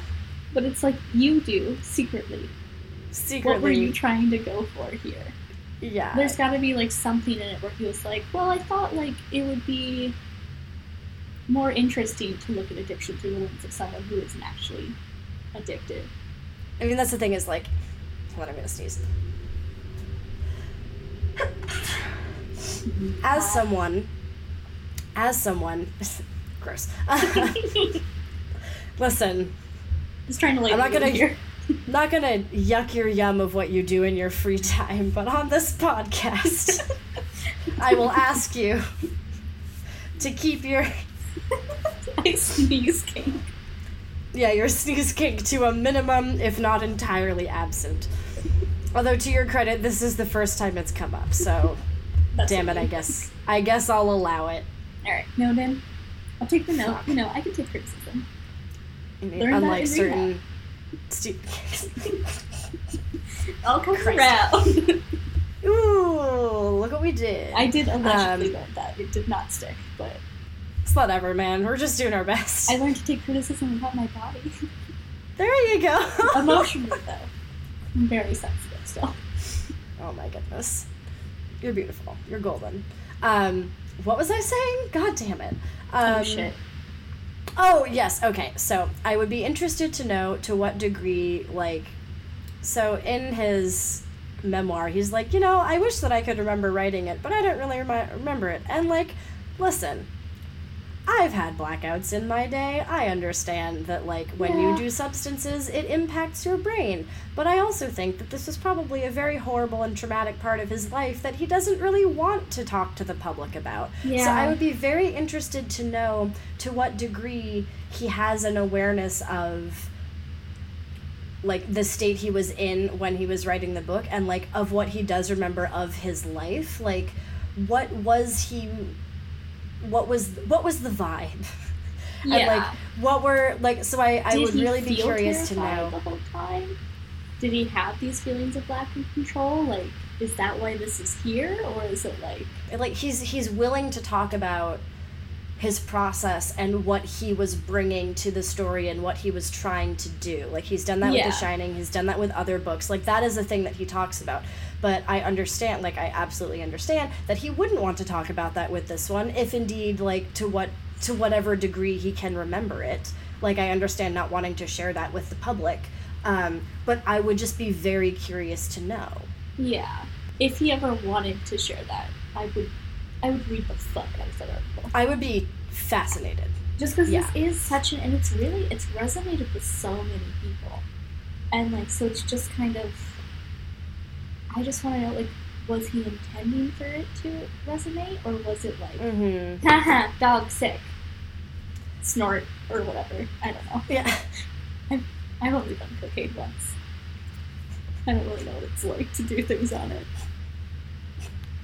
but it's like you do secretly. Secretly, What were you trying to go for here? yeah. There's got to be like something in it where he was like, well, I thought like it would be more interesting to look at addiction through the lens of someone who isn't actually addicted. I mean, that's the thing is like, what I'm gonna sneeze. Mm-hmm. As someone, as someone, gross. Listen, Just trying to like I'm not gonna- here. not gonna yuck your yum of what you do in your free time, but on this podcast, I will ask you to keep your I sneeze king. yeah your sneeze kink to a minimum, if not entirely absent. Although to your credit, this is the first time it's come up, so That's damn it. I guess I guess I'll allow it. All right, noted. I'll take the note. You know, I can take criticism. Learn unlike certain. Stu- I'll come around. Ooh, look what we did. I did allegedly Um, learn that. It did not stick, but It's whatever, man. We're just doing our best. I learned to take criticism about my body. There you go. Emotionally, though, I'm very sensitive still. Oh my goodness. You're beautiful. You're golden. Um, what was I saying? God damn it. Um, oh shit. Oh, yes. Okay. So I would be interested to know to what degree, like, so in his memoir, he's like, you know, I wish that I could remember writing it, but I don't really remi- remember it. And, like, listen, I've had blackouts in my day. I understand that, like, when you do substances, it impacts your brain. But I also think that this was probably a very horrible and traumatic part of his life that he doesn't really want to talk to the public about. Yeah. So I would be very interested to know to what degree he has an awareness of like the state he was in when he was writing the book and like of what he does remember of his life like what was he what was what was the vibe and Yeah. like what were like so i i Did would really be curious to know the whole time. Did he have these feelings of lack of control? Like, is that why this is here, or is it like? like he's he's willing to talk about his process and what he was bringing to the story and what he was trying to do. Like he's done that with the shining he's done that with other books. Like that is a thing that he talks about. But i understand like i absolutely understand that he wouldn't want to talk about that with this one if indeed like to what to whatever degree he can remember it. Like i understand not wanting to share that with the public um, but i would just be very curious to know. Yeah. If he ever wanted to share that, I would, I would read the fuck out of that article. i would be fascinated Just because Yeah. this is such an, and it's really, it's resonated with so many people, and like, so it's just kind of. I just want to know, like, was he intending for it to resonate, or was it like, mm-hmm haha, dog sick, snort, or whatever? I don't know. yeah I've only done cocaine once. I don't really know what it's like to do things on it.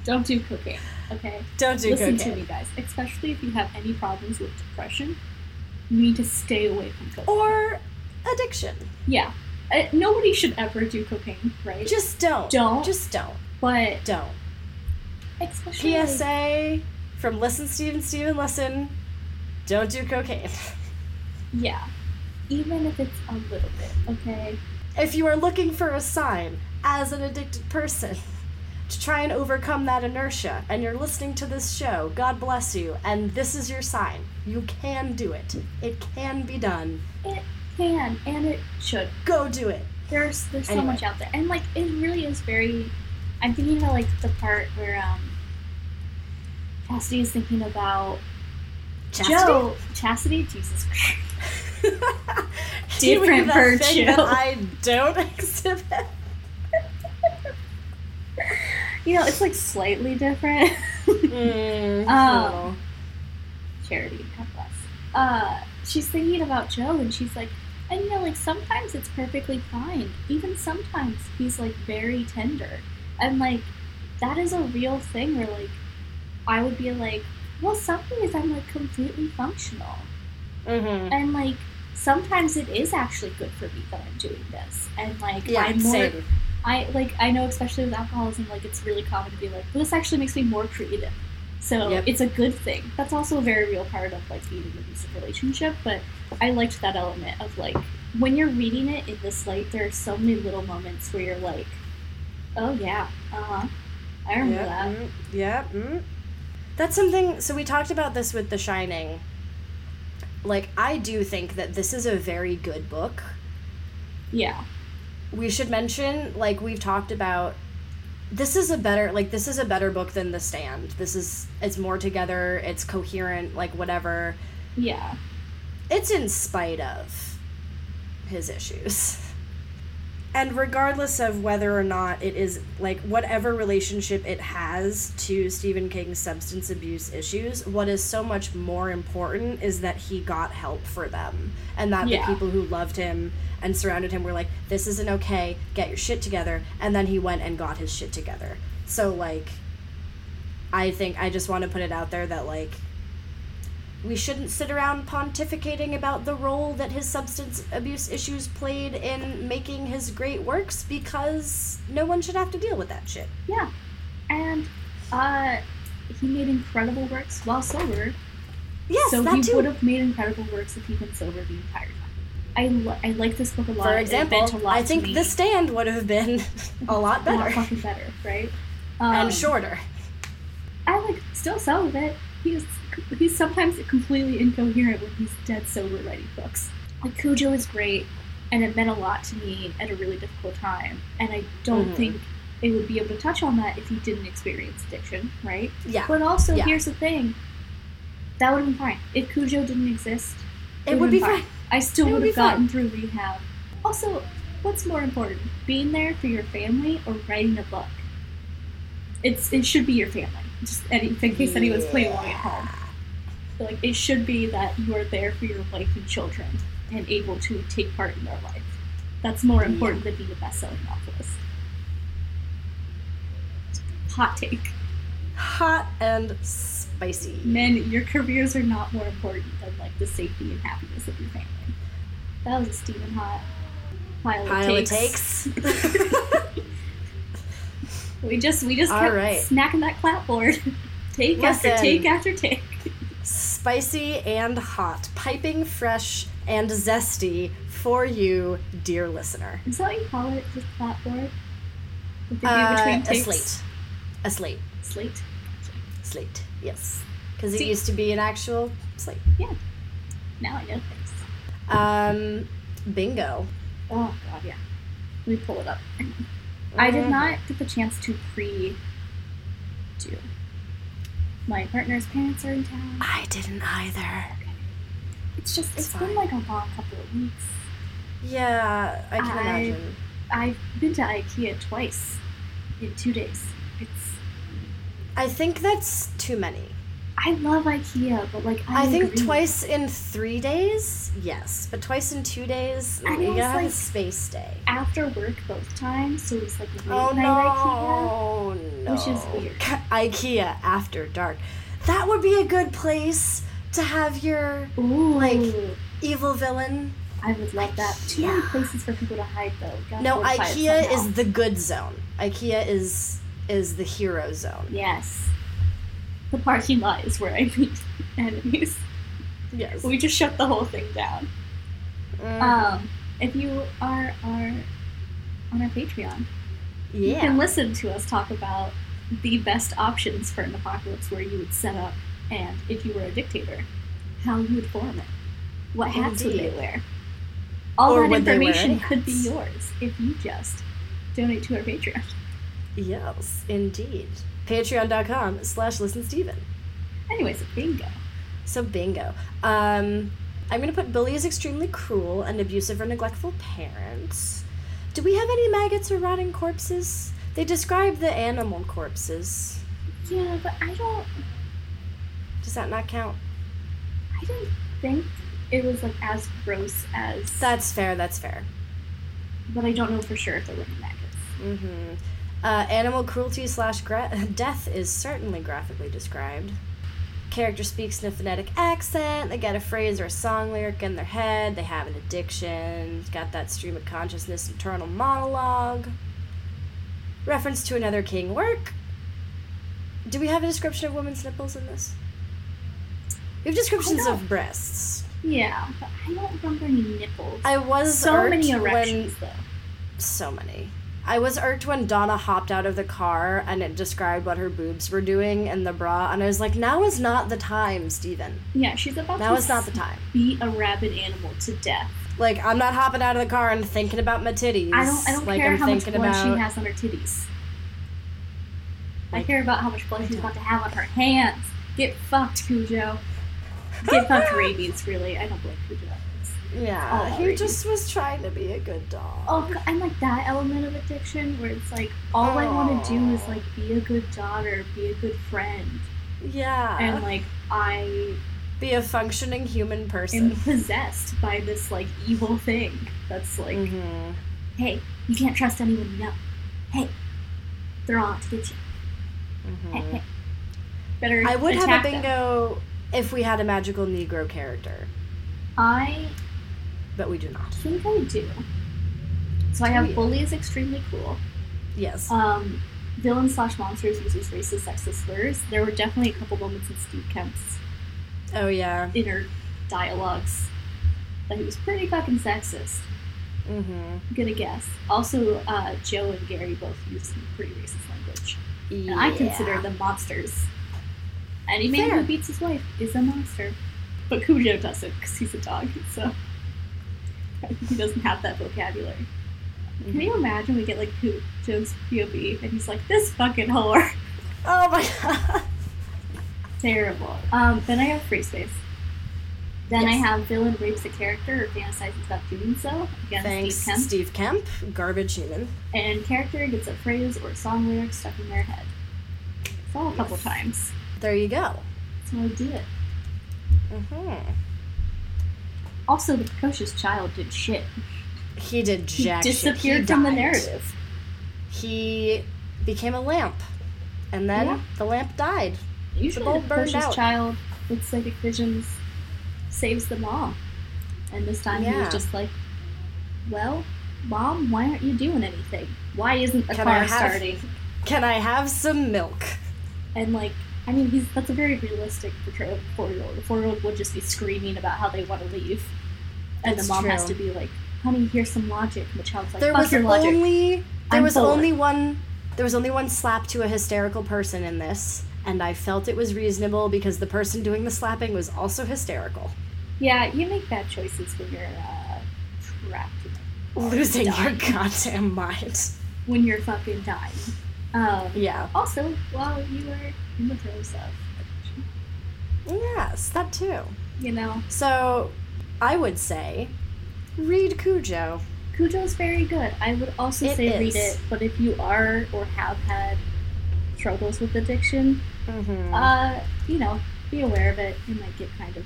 Don't do cocaine, okay? don't do Listen cocaine to me, guys. Especially if you have any problems with depression, you need to stay away from cocaine. or addiction. yeah, uh, nobody should ever do cocaine, right? Just don't. Don't. Just don't. but Don't. especially like- PSA from Listen Steven Steven Listen. Don't do cocaine. Yeah. Even if it's a little bit, okay? If you are looking for a sign as an addicted person to try and overcome that inertia and you're listening to this show, God bless you, and this is your sign. You can do it. It can be done. It can and it should. Go do it. There's there's so much out there. And like it really is very I'm thinking about like the part where um Chastity is thinking about Chastity? Joe Chastity, Jesus Christ. Different mean that thing that virtue. I don't exhibit. You know, it's like slightly different. Mm, Um. Charity, God bless. Uh, she's thinking about Joe, and she's like, and you know, like sometimes it's perfectly fine. Even sometimes he's like very tender, and like that is a real thing. Where like I would be like, well, some days I'm like completely functional, Mhm. and like sometimes it is actually good for me that I'm doing this, and like Yeah, I'm more. same. I like I know especially with alcoholism, like it's really common to be like, well, this actually makes me more creative. So Yep. it's a good thing. That's also a very real part of like being in an abusive relationship. But I liked that element of like when you're reading it in this light, there are so many little moments where you're like, oh yeah, uh huh, I remember Yeah, that. mm, yeah. mm. That's something. So we talked about this with The Shining. Like, I do think that this is a very good book. Yeah, We should mention, like we've talked about, this is a better like this is a better book than The Stand. This is it's more together. It's coherent. Like whatever. yeah, It's in spite of his issues. And regardless of whether or not it is like whatever relationship it has to Stephen King's substance abuse issues, what is so much more important is that he got help for them and that Yeah. the people who loved him and surrounded him were like, this isn't okay, get your shit together. And then he went and got his shit together. So, like, I think I just want to put it out there that, like, we shouldn't sit around pontificating about the role that his substance abuse issues played in making his great works because no one should have to deal with that shit. yeah. And uh, he made incredible works while sober. Yes, so that he too. would have made incredible works if he'd been sober the entire time. I, li- I like this book a lot. For It example, meant a lot I think. The Stand would have been a lot better. a lot fucking better, right? Um, and shorter. I like still celibate. He's he's sometimes completely incoherent when he's dead sober writing books. Like Cujo is great, and it meant a lot to me at a really difficult time. And I don't Mhm. think it would be able to touch on that if he didn't experience addiction, right? Yeah, But also, Yeah. here's the thing: that would have been fine if Cujo didn't exist. it would be been fine. I still would have gotten through rehab. Also, what's more important, being there for your family or writing a book? It's it should be your family. Just any, in case anyone's playing along at home. Like it should be that you are there for your wife and children and able to take part in their life. That's more important than being a best-selling novelist. Hot take. Hot and spicy. Men, your careers are not more important than like the safety and happiness of your family. That was a Stephen Hot pile, Pile of of takes. takes. We just we just All kept right. smacking that clapboard. take after take after take. Spicy and hot, piping fresh and zesty for you, dear listener. Is that what you call it? Just? With the Uh, between a slate. A slate. Slate. Slate. Yes. Because it used to be an actual slate. Yeah. Now I know things. Um, bingo. Oh god, yeah. Let me pull it up. I did Mhm. not get the chance to pre do. My partner's parents are in town. I didn't either. It's just It's it's been like a long couple of weeks. Yeah, I can I- imagine. I've been to IKEA twice in two days. It's I think that's too many. I love IKEA, but like I, I, think agree. twice in three days, yes, but twice in two days, And you gotta have a like- space day. after work both times, so it was like oh, late Oh night no, no! which is weird. IKEA after dark. That would be a good place to have your Ooh, Like- evil villain. I would love that. Too many places for people to hide though. No, IKEA is the good zone. IKEA is is the hero zone. yes. The parking lot is where I meet enemies. Yes. We just shut the whole thing down. Mm. Um, if you are are on our Patreon, yeah. you can listen to us talk about the best options for an apocalypse where you would set up, and if you were a dictator, how you would form it. What hats would they wear? All Or that would they wear information could be yours if you just donate to our Patreon. Yes, indeed. Patreon.com slash listen Steven. Anyways, bingo. So bingo. Um, I'm gonna put Billy is extremely cruel and abusive or neglectful parents. Do we have any maggots or rotting corpses? They describe the animal corpses. Yeah, but I don't. Does that not count? I didn't think it was like as gross as. That's fair. That's fair. But I don't know for sure if there were any maggots. Mm-hmm. Uh, animal cruelty slash gra- death is certainly graphically described. Character speaks in a phonetic accent. They get a phrase or a song lyric in their head. They have an addiction. Got that stream of consciousness internal monologue. Reference to another king work. Do we have a description of women's nipples in this? We have descriptions of breasts. Yeah, but I don't remember any nipples. I was so many when erections though. so many. I was irked when Donna hopped out of the car and it described what her boobs were doing in the bra, and I was like, now is not the time, Steven. Yeah, she's about Now to is not the time. beat a rabid animal to death. Like, I'm not hopping out of the car and thinking about my titties. I don't. I don't like, care I'm how much blood about. she has on her titties. I care about how much blood she's about to have on her hands. Get fucked, Cujo. Get fucked, rabies. Really, I don't blame Cujo. Yeah, he just was trying to be a good dog. Oh, and like that element of addiction where it's like all I want to do is like be a good daughter, be a good friend, yeah. and like I be a functioning human am person. possessed by this like evil thing that's like, Mhm. hey, you can't trust anyone you know. Hey, they're on to get you. Hey, Mhm. hey. Better. I would have a them. bingo if we had a magical Negro character, I but we do not. think I do. So I have bully is extremely cool. Yes. Um, villain slash monsters uses racist, sexist slurs. There were definitely a couple moments in Steve Kemp's oh yeah. inner dialogues that he was pretty fucking sexist. Mm-hmm. I'm gonna guess. Also, uh, Joe and Gary both used some pretty racist language, and I consider them monsters. Any man Fair. who beats his wife is a monster, but Cujo doesn't because he's a dog, so he doesn't have that vocabulary. Can you imagine we get like Cujo's POV and he's like, "This fucking whore." Oh my god. Terrible. Um, then I have free space. Then I have villain rapes a character or fantasizes about doing so. Again, Thanks, Steve Kemp. Steve Kemp, garbage human. And character gets a phrase or song lyric stuck in their head. So a couple Yes. times. There you go. So I did it. hmm Also, the precocious child did shit. He did He jack shit. disappeared He from the narrative. He became a lamp, and then Yeah. the lamp died. Usually, the burned precocious child with psychic visions saves them all, And this time he was just like, well, mom, why aren't you doing anything? Why isn't the Can car have- starting? Can I have some milk? And like, I mean, he's that's a very realistic portrayal of a four-year-old. A four-year-old would just be screaming about how they want to leave, and That's the mom has to be like, "Honey, here's some logic." And the child's like, there "Fuck was your logic." only there I'm was only one there was only one slap to a hysterical person in this, and I felt it was reasonable because the person doing the slapping was also hysterical. Yeah, you make bad choices when you're uh, trapped. in a car Losing your goddamn mind. when you're fucking dying. Um, Yeah. Also, while you were in the throes of, Yes, that too. you know, So, I would say, read Cujo. Cujo's very good. I would also It say read it, but if you are or have had struggles with addiction, Mm-hmm. uh, you know, be aware of it. It might get kind of,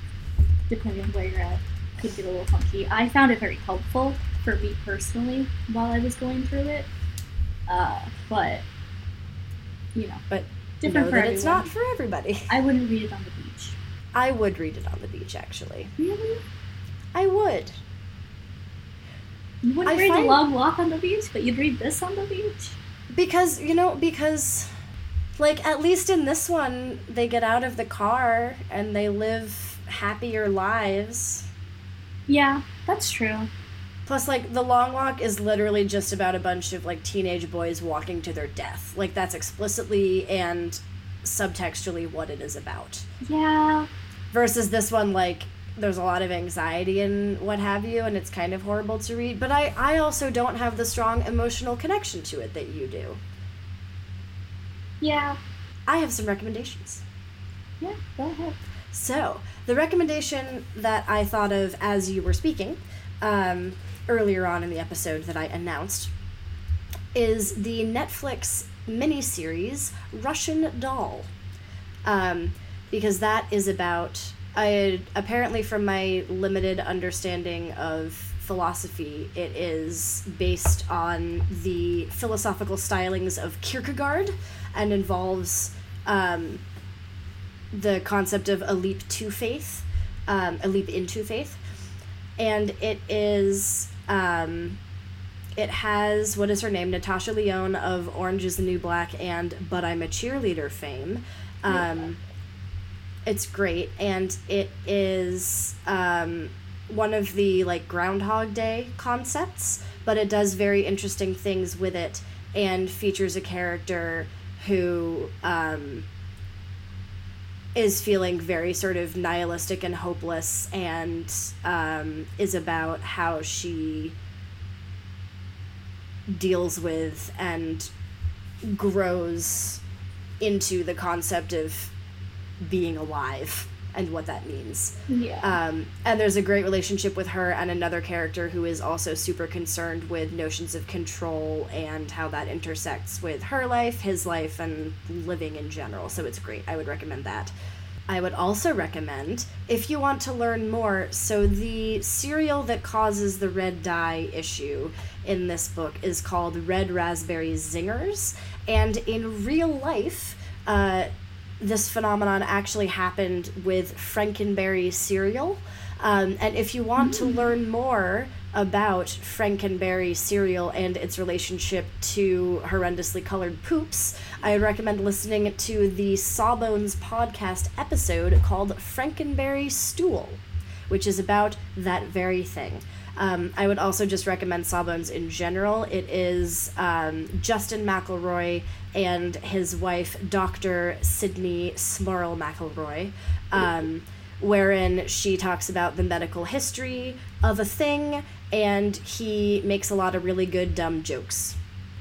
depending on where you're at, could get a little funky. I found it very helpful for me personally while I was going through it. Uh, but, you know, But different know for it's not for everybody. I wouldn't read it on the beach. I would read it on the beach, actually. Really? I would. You wouldn't I read find- a long walk on the beach, but you'd read this on the beach? Because, you know, because, like, at least in this one, they get out of the car and they live happier lives. Yeah, that's true. Plus, like, The Long Walk is literally just about a bunch of, like, teenage boys walking to their death. Like, that's explicitly and subtextually what it is about. Yeah. Versus this one, like, there's a lot of anxiety and what have you, and it's kind of horrible to read. But I, I also don't have the strong emotional connection to it that you do. Yeah. I have some recommendations. Yeah, go ahead. So, the recommendation that I thought of as you were speaking um, earlier on in the episode that I announced is the Netflix miniseries Russian Doll. Um, because that is about, I apparently, from my limited understanding of philosophy, it is based on the philosophical stylings of Kierkegaard and involves um, the concept of a leap to faith, um, a leap into faith. And it is, um, it has, what is her name? Natasha Lyonne of Orange is the New Black and But I'm a Cheerleader fame. Um, it's great. And it is um, one of the like Groundhog Day concepts, but it does very interesting things with it and features a character who um, is feeling very sort of nihilistic and hopeless and um, is about how she deals with and grows into the concept of being alive and what that means. Yeah. Um, and there's a great relationship with her and another character who is also super concerned with notions of control and how that intersects with her life, his life, and living in general. So it's great. I would recommend that. I would also recommend, if you want to learn more, so the cereal that causes the red dye issue in this book is called Red Raspberry Zingers. And in real life, uh, this phenomenon actually happened with Frankenberry cereal. Um, and if you want to learn more about Frankenberry cereal and its relationship to horrendously colored poops, I would recommend listening to the Sawbones podcast episode called Frankenberry Stool, which is about that very thing. Um, I would also just recommend Sawbones in general. It is um, Justin McElroy and his wife, Dr. Sydnee Smirl McElroy, um, wherein she talks about the medical history of a thing, and he makes a lot of really good dumb jokes.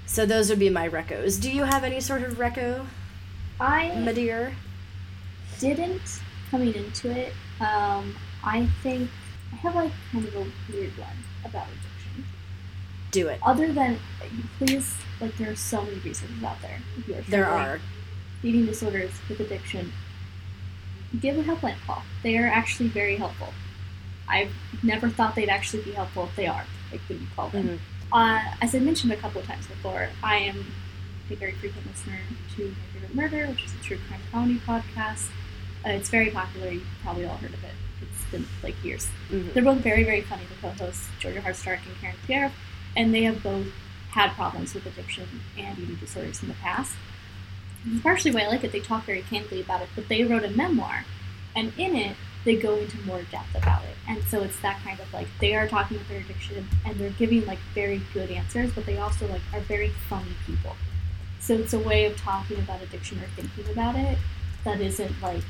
So those would be my recos. Do you have any sort of reco, I my dear? didn't coming into it. Um, I think I have like kind of a weird one about addiction. Do it. Other than please, like there are so many resources out there. If you are There are. eating disorders with addiction. Give a helpline call. They are actually very helpful. I've never thought they'd actually be helpful. If they are. Like when you call them. Mhm. Uh, as I mentioned a couple of times before, I am a very frequent listener to My Favorite Murder, which is a true crime comedy podcast. Uh, it's very popular. You've probably all heard of it. Been like years. Mhm. They're both very, very funny. The co-hosts, Georgia Hardstark and Karen Pierre, and they have both had problems with addiction and eating disorders in the past. And partially why I like it, they talk very candidly about it, but they wrote a memoir, and in it, they go into more depth about it. And so it's that kind of like they are talking about their addiction and they're giving like very good answers, but they also like are very funny people. So it's a way of talking about addiction or thinking about it that isn't like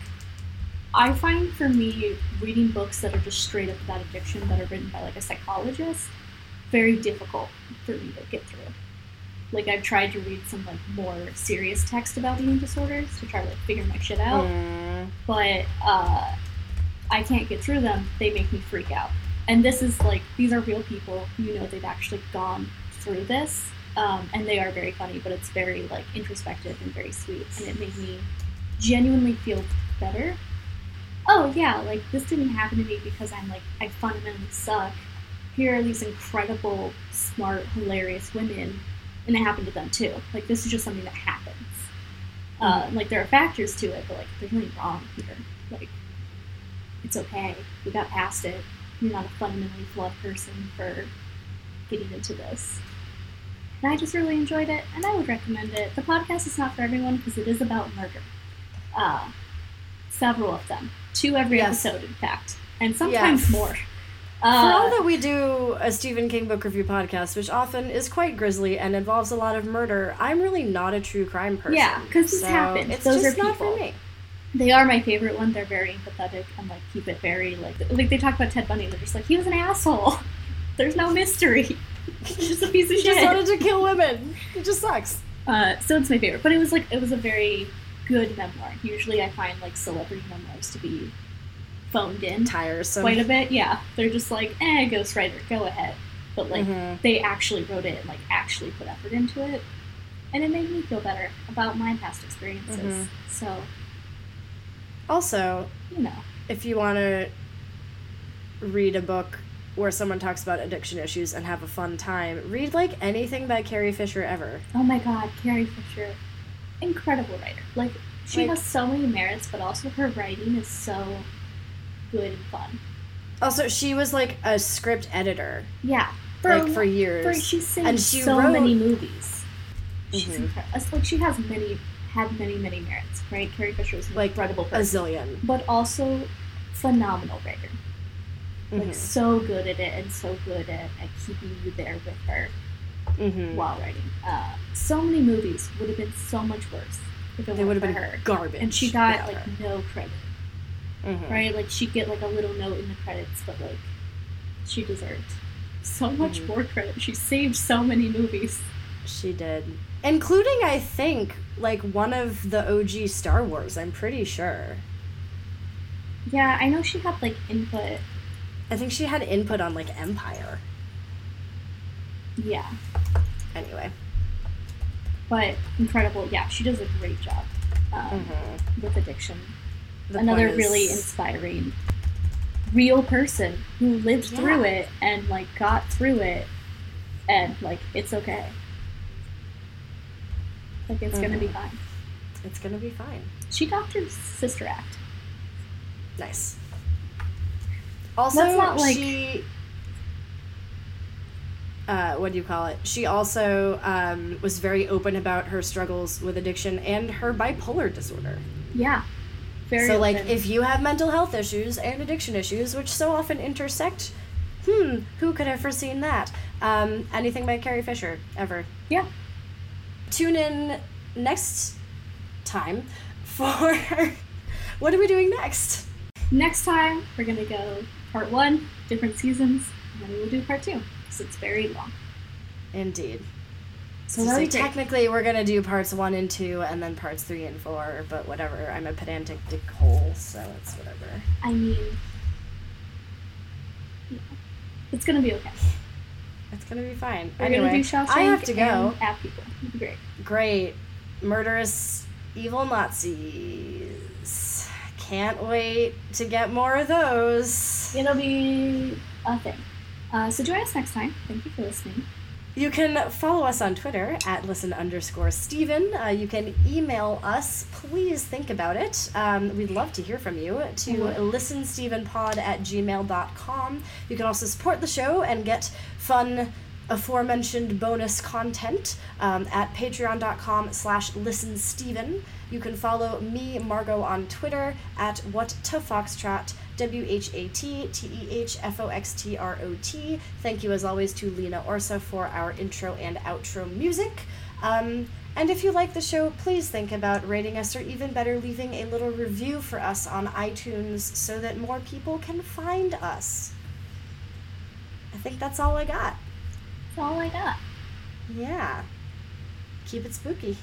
I find for me reading books that are just straight up about addiction that are written by like a psychologist very difficult for me to get through. Like I've tried to read some like more serious text about eating disorders to try to like figure my shit out, Mm. but uh, I can't get through them. They make me freak out. And this is like these are real people. You know they've actually gone through this, um, and they are very funny. But it's very like introspective and very sweet, and it made me genuinely feel better. Oh yeah, like this didn't happen to me because I'm like I fundamentally suck. Here are these incredible, smart, hilarious women, and it happened to them too. Like this is just something that happens. Uh, like there are factors to it, but like there's nothing wrong here. Like it's okay. We got past it. You're not a fundamentally flawed person for getting into this. And I just really enjoyed it, and I would recommend it. The podcast is not for everyone because it is about murder. Uh, several of them, two every Yes. episode, in fact, and sometimes Yes. more. Uh, For all that we do a Stephen King book review podcast, which often is quite grisly and involves a lot of murder, I'm really not a true crime person. Yeah, 'cause this so happens. It's Those just are not for me. they are my favorite one. They're very empathetic and like keep it very like like they talk about Ted Bundy. They're just like he was an asshole. There's no mystery. He's just a piece of He just wanted to kill women. It just sucks. Uh, so it's my favorite, but it was like it was a very good memoir. Usually, I find like celebrity memoirs to be phoned in Tiresome. quite a bit. Yeah, they're just like, eh, ghostwriter, go ahead. But like Mhm. they actually wrote it and like actually put effort into it, and it made me feel better about my past experiences. Mhm. So Also, you know, if you want to read a book where someone talks about addiction issues and have a fun time, read like anything by Carrie Fisher ever. oh my God, Carrie Fisher, incredible writer. Like she Like- has so many merits, but also her writing is so good and fun. Also, she was like a script editor Yeah, like for years. For, she's saved And she so wrote- many movies. She's Mhm. incredible. Like she has many, had many, many merits. Right, Carrie Fisher is an Like, incredible a zillion. but also phenomenal writer. Like Mhm. so good at it and so good at, at keeping you there with her Mhm. while writing. Uh, so many movies would have been so much worse if it They would have been her. garbage. And she got like her. no credit, Mhm. right? Like she'd get like a little note in the credits, but like she deserved so much Mhm. more credit. She saved so many movies. She did. Including, I think, like one of the OG Star Wars, I'm pretty sure. Yeah, I know she had like input. I think she had input on like Empire. Yeah, Anyway. but incredible. Yeah, she does a great job um, Mhm. with addiction. The Another point really is- inspiring, real person who lived Yeah. through it and like got through it, and like it's okay. Like it's gonna be Mhm. fine. It's gonna be fine. She doctored Sister Act. Nice. Also, Let's not, like- she. Uh, what do you call it? She also um, was very open about her struggles with addiction and her bipolar disorder. Yeah, very. so, like, if you have mental health issues and addiction issues, which so often intersect, hmm, who could have foreseen that? Um, anything by Carrie Fisher, ever. yeah, Tune in next time for. what are we doing next? next time we're gonna go part one, different seasons, and then we will do part two because it's very long. Indeed. So So, great. technically, we're gonna do parts one and two, and then parts three and four. But whatever, I'm a pedantic dickhole, so it's whatever. I mean, yeah, it's gonna be okay. It's gonna be fine. We're anyway, gonna do Shawshank I have to go. Apt Pupil. Great. Great, murderous, evil Nazis. Can't wait to get more of those. It'll be a thing. Uh, so join us next time. Thank you for listening. You can follow us on Twitter at listen underscore Steven. Uh, you can email us. Please think about it. Um, we'd love to hear from you to Mhm. listenstevenpod at gmail.com. You can also support the show and get fun aforementioned bonus content um, at patreon.com slash listensteven. You can follow me, Margot, on Twitter at what to foxtrot, W H A T T E H F O X T R O T. Thank you, as always, to Lena Orsa for our intro and outro music. Um, and if you like the show, please think about rating us or even better, leaving a little review for us on iTunes so that more people can find us. I think that's all I got. That's all I got. Yeah. Keep it spooky.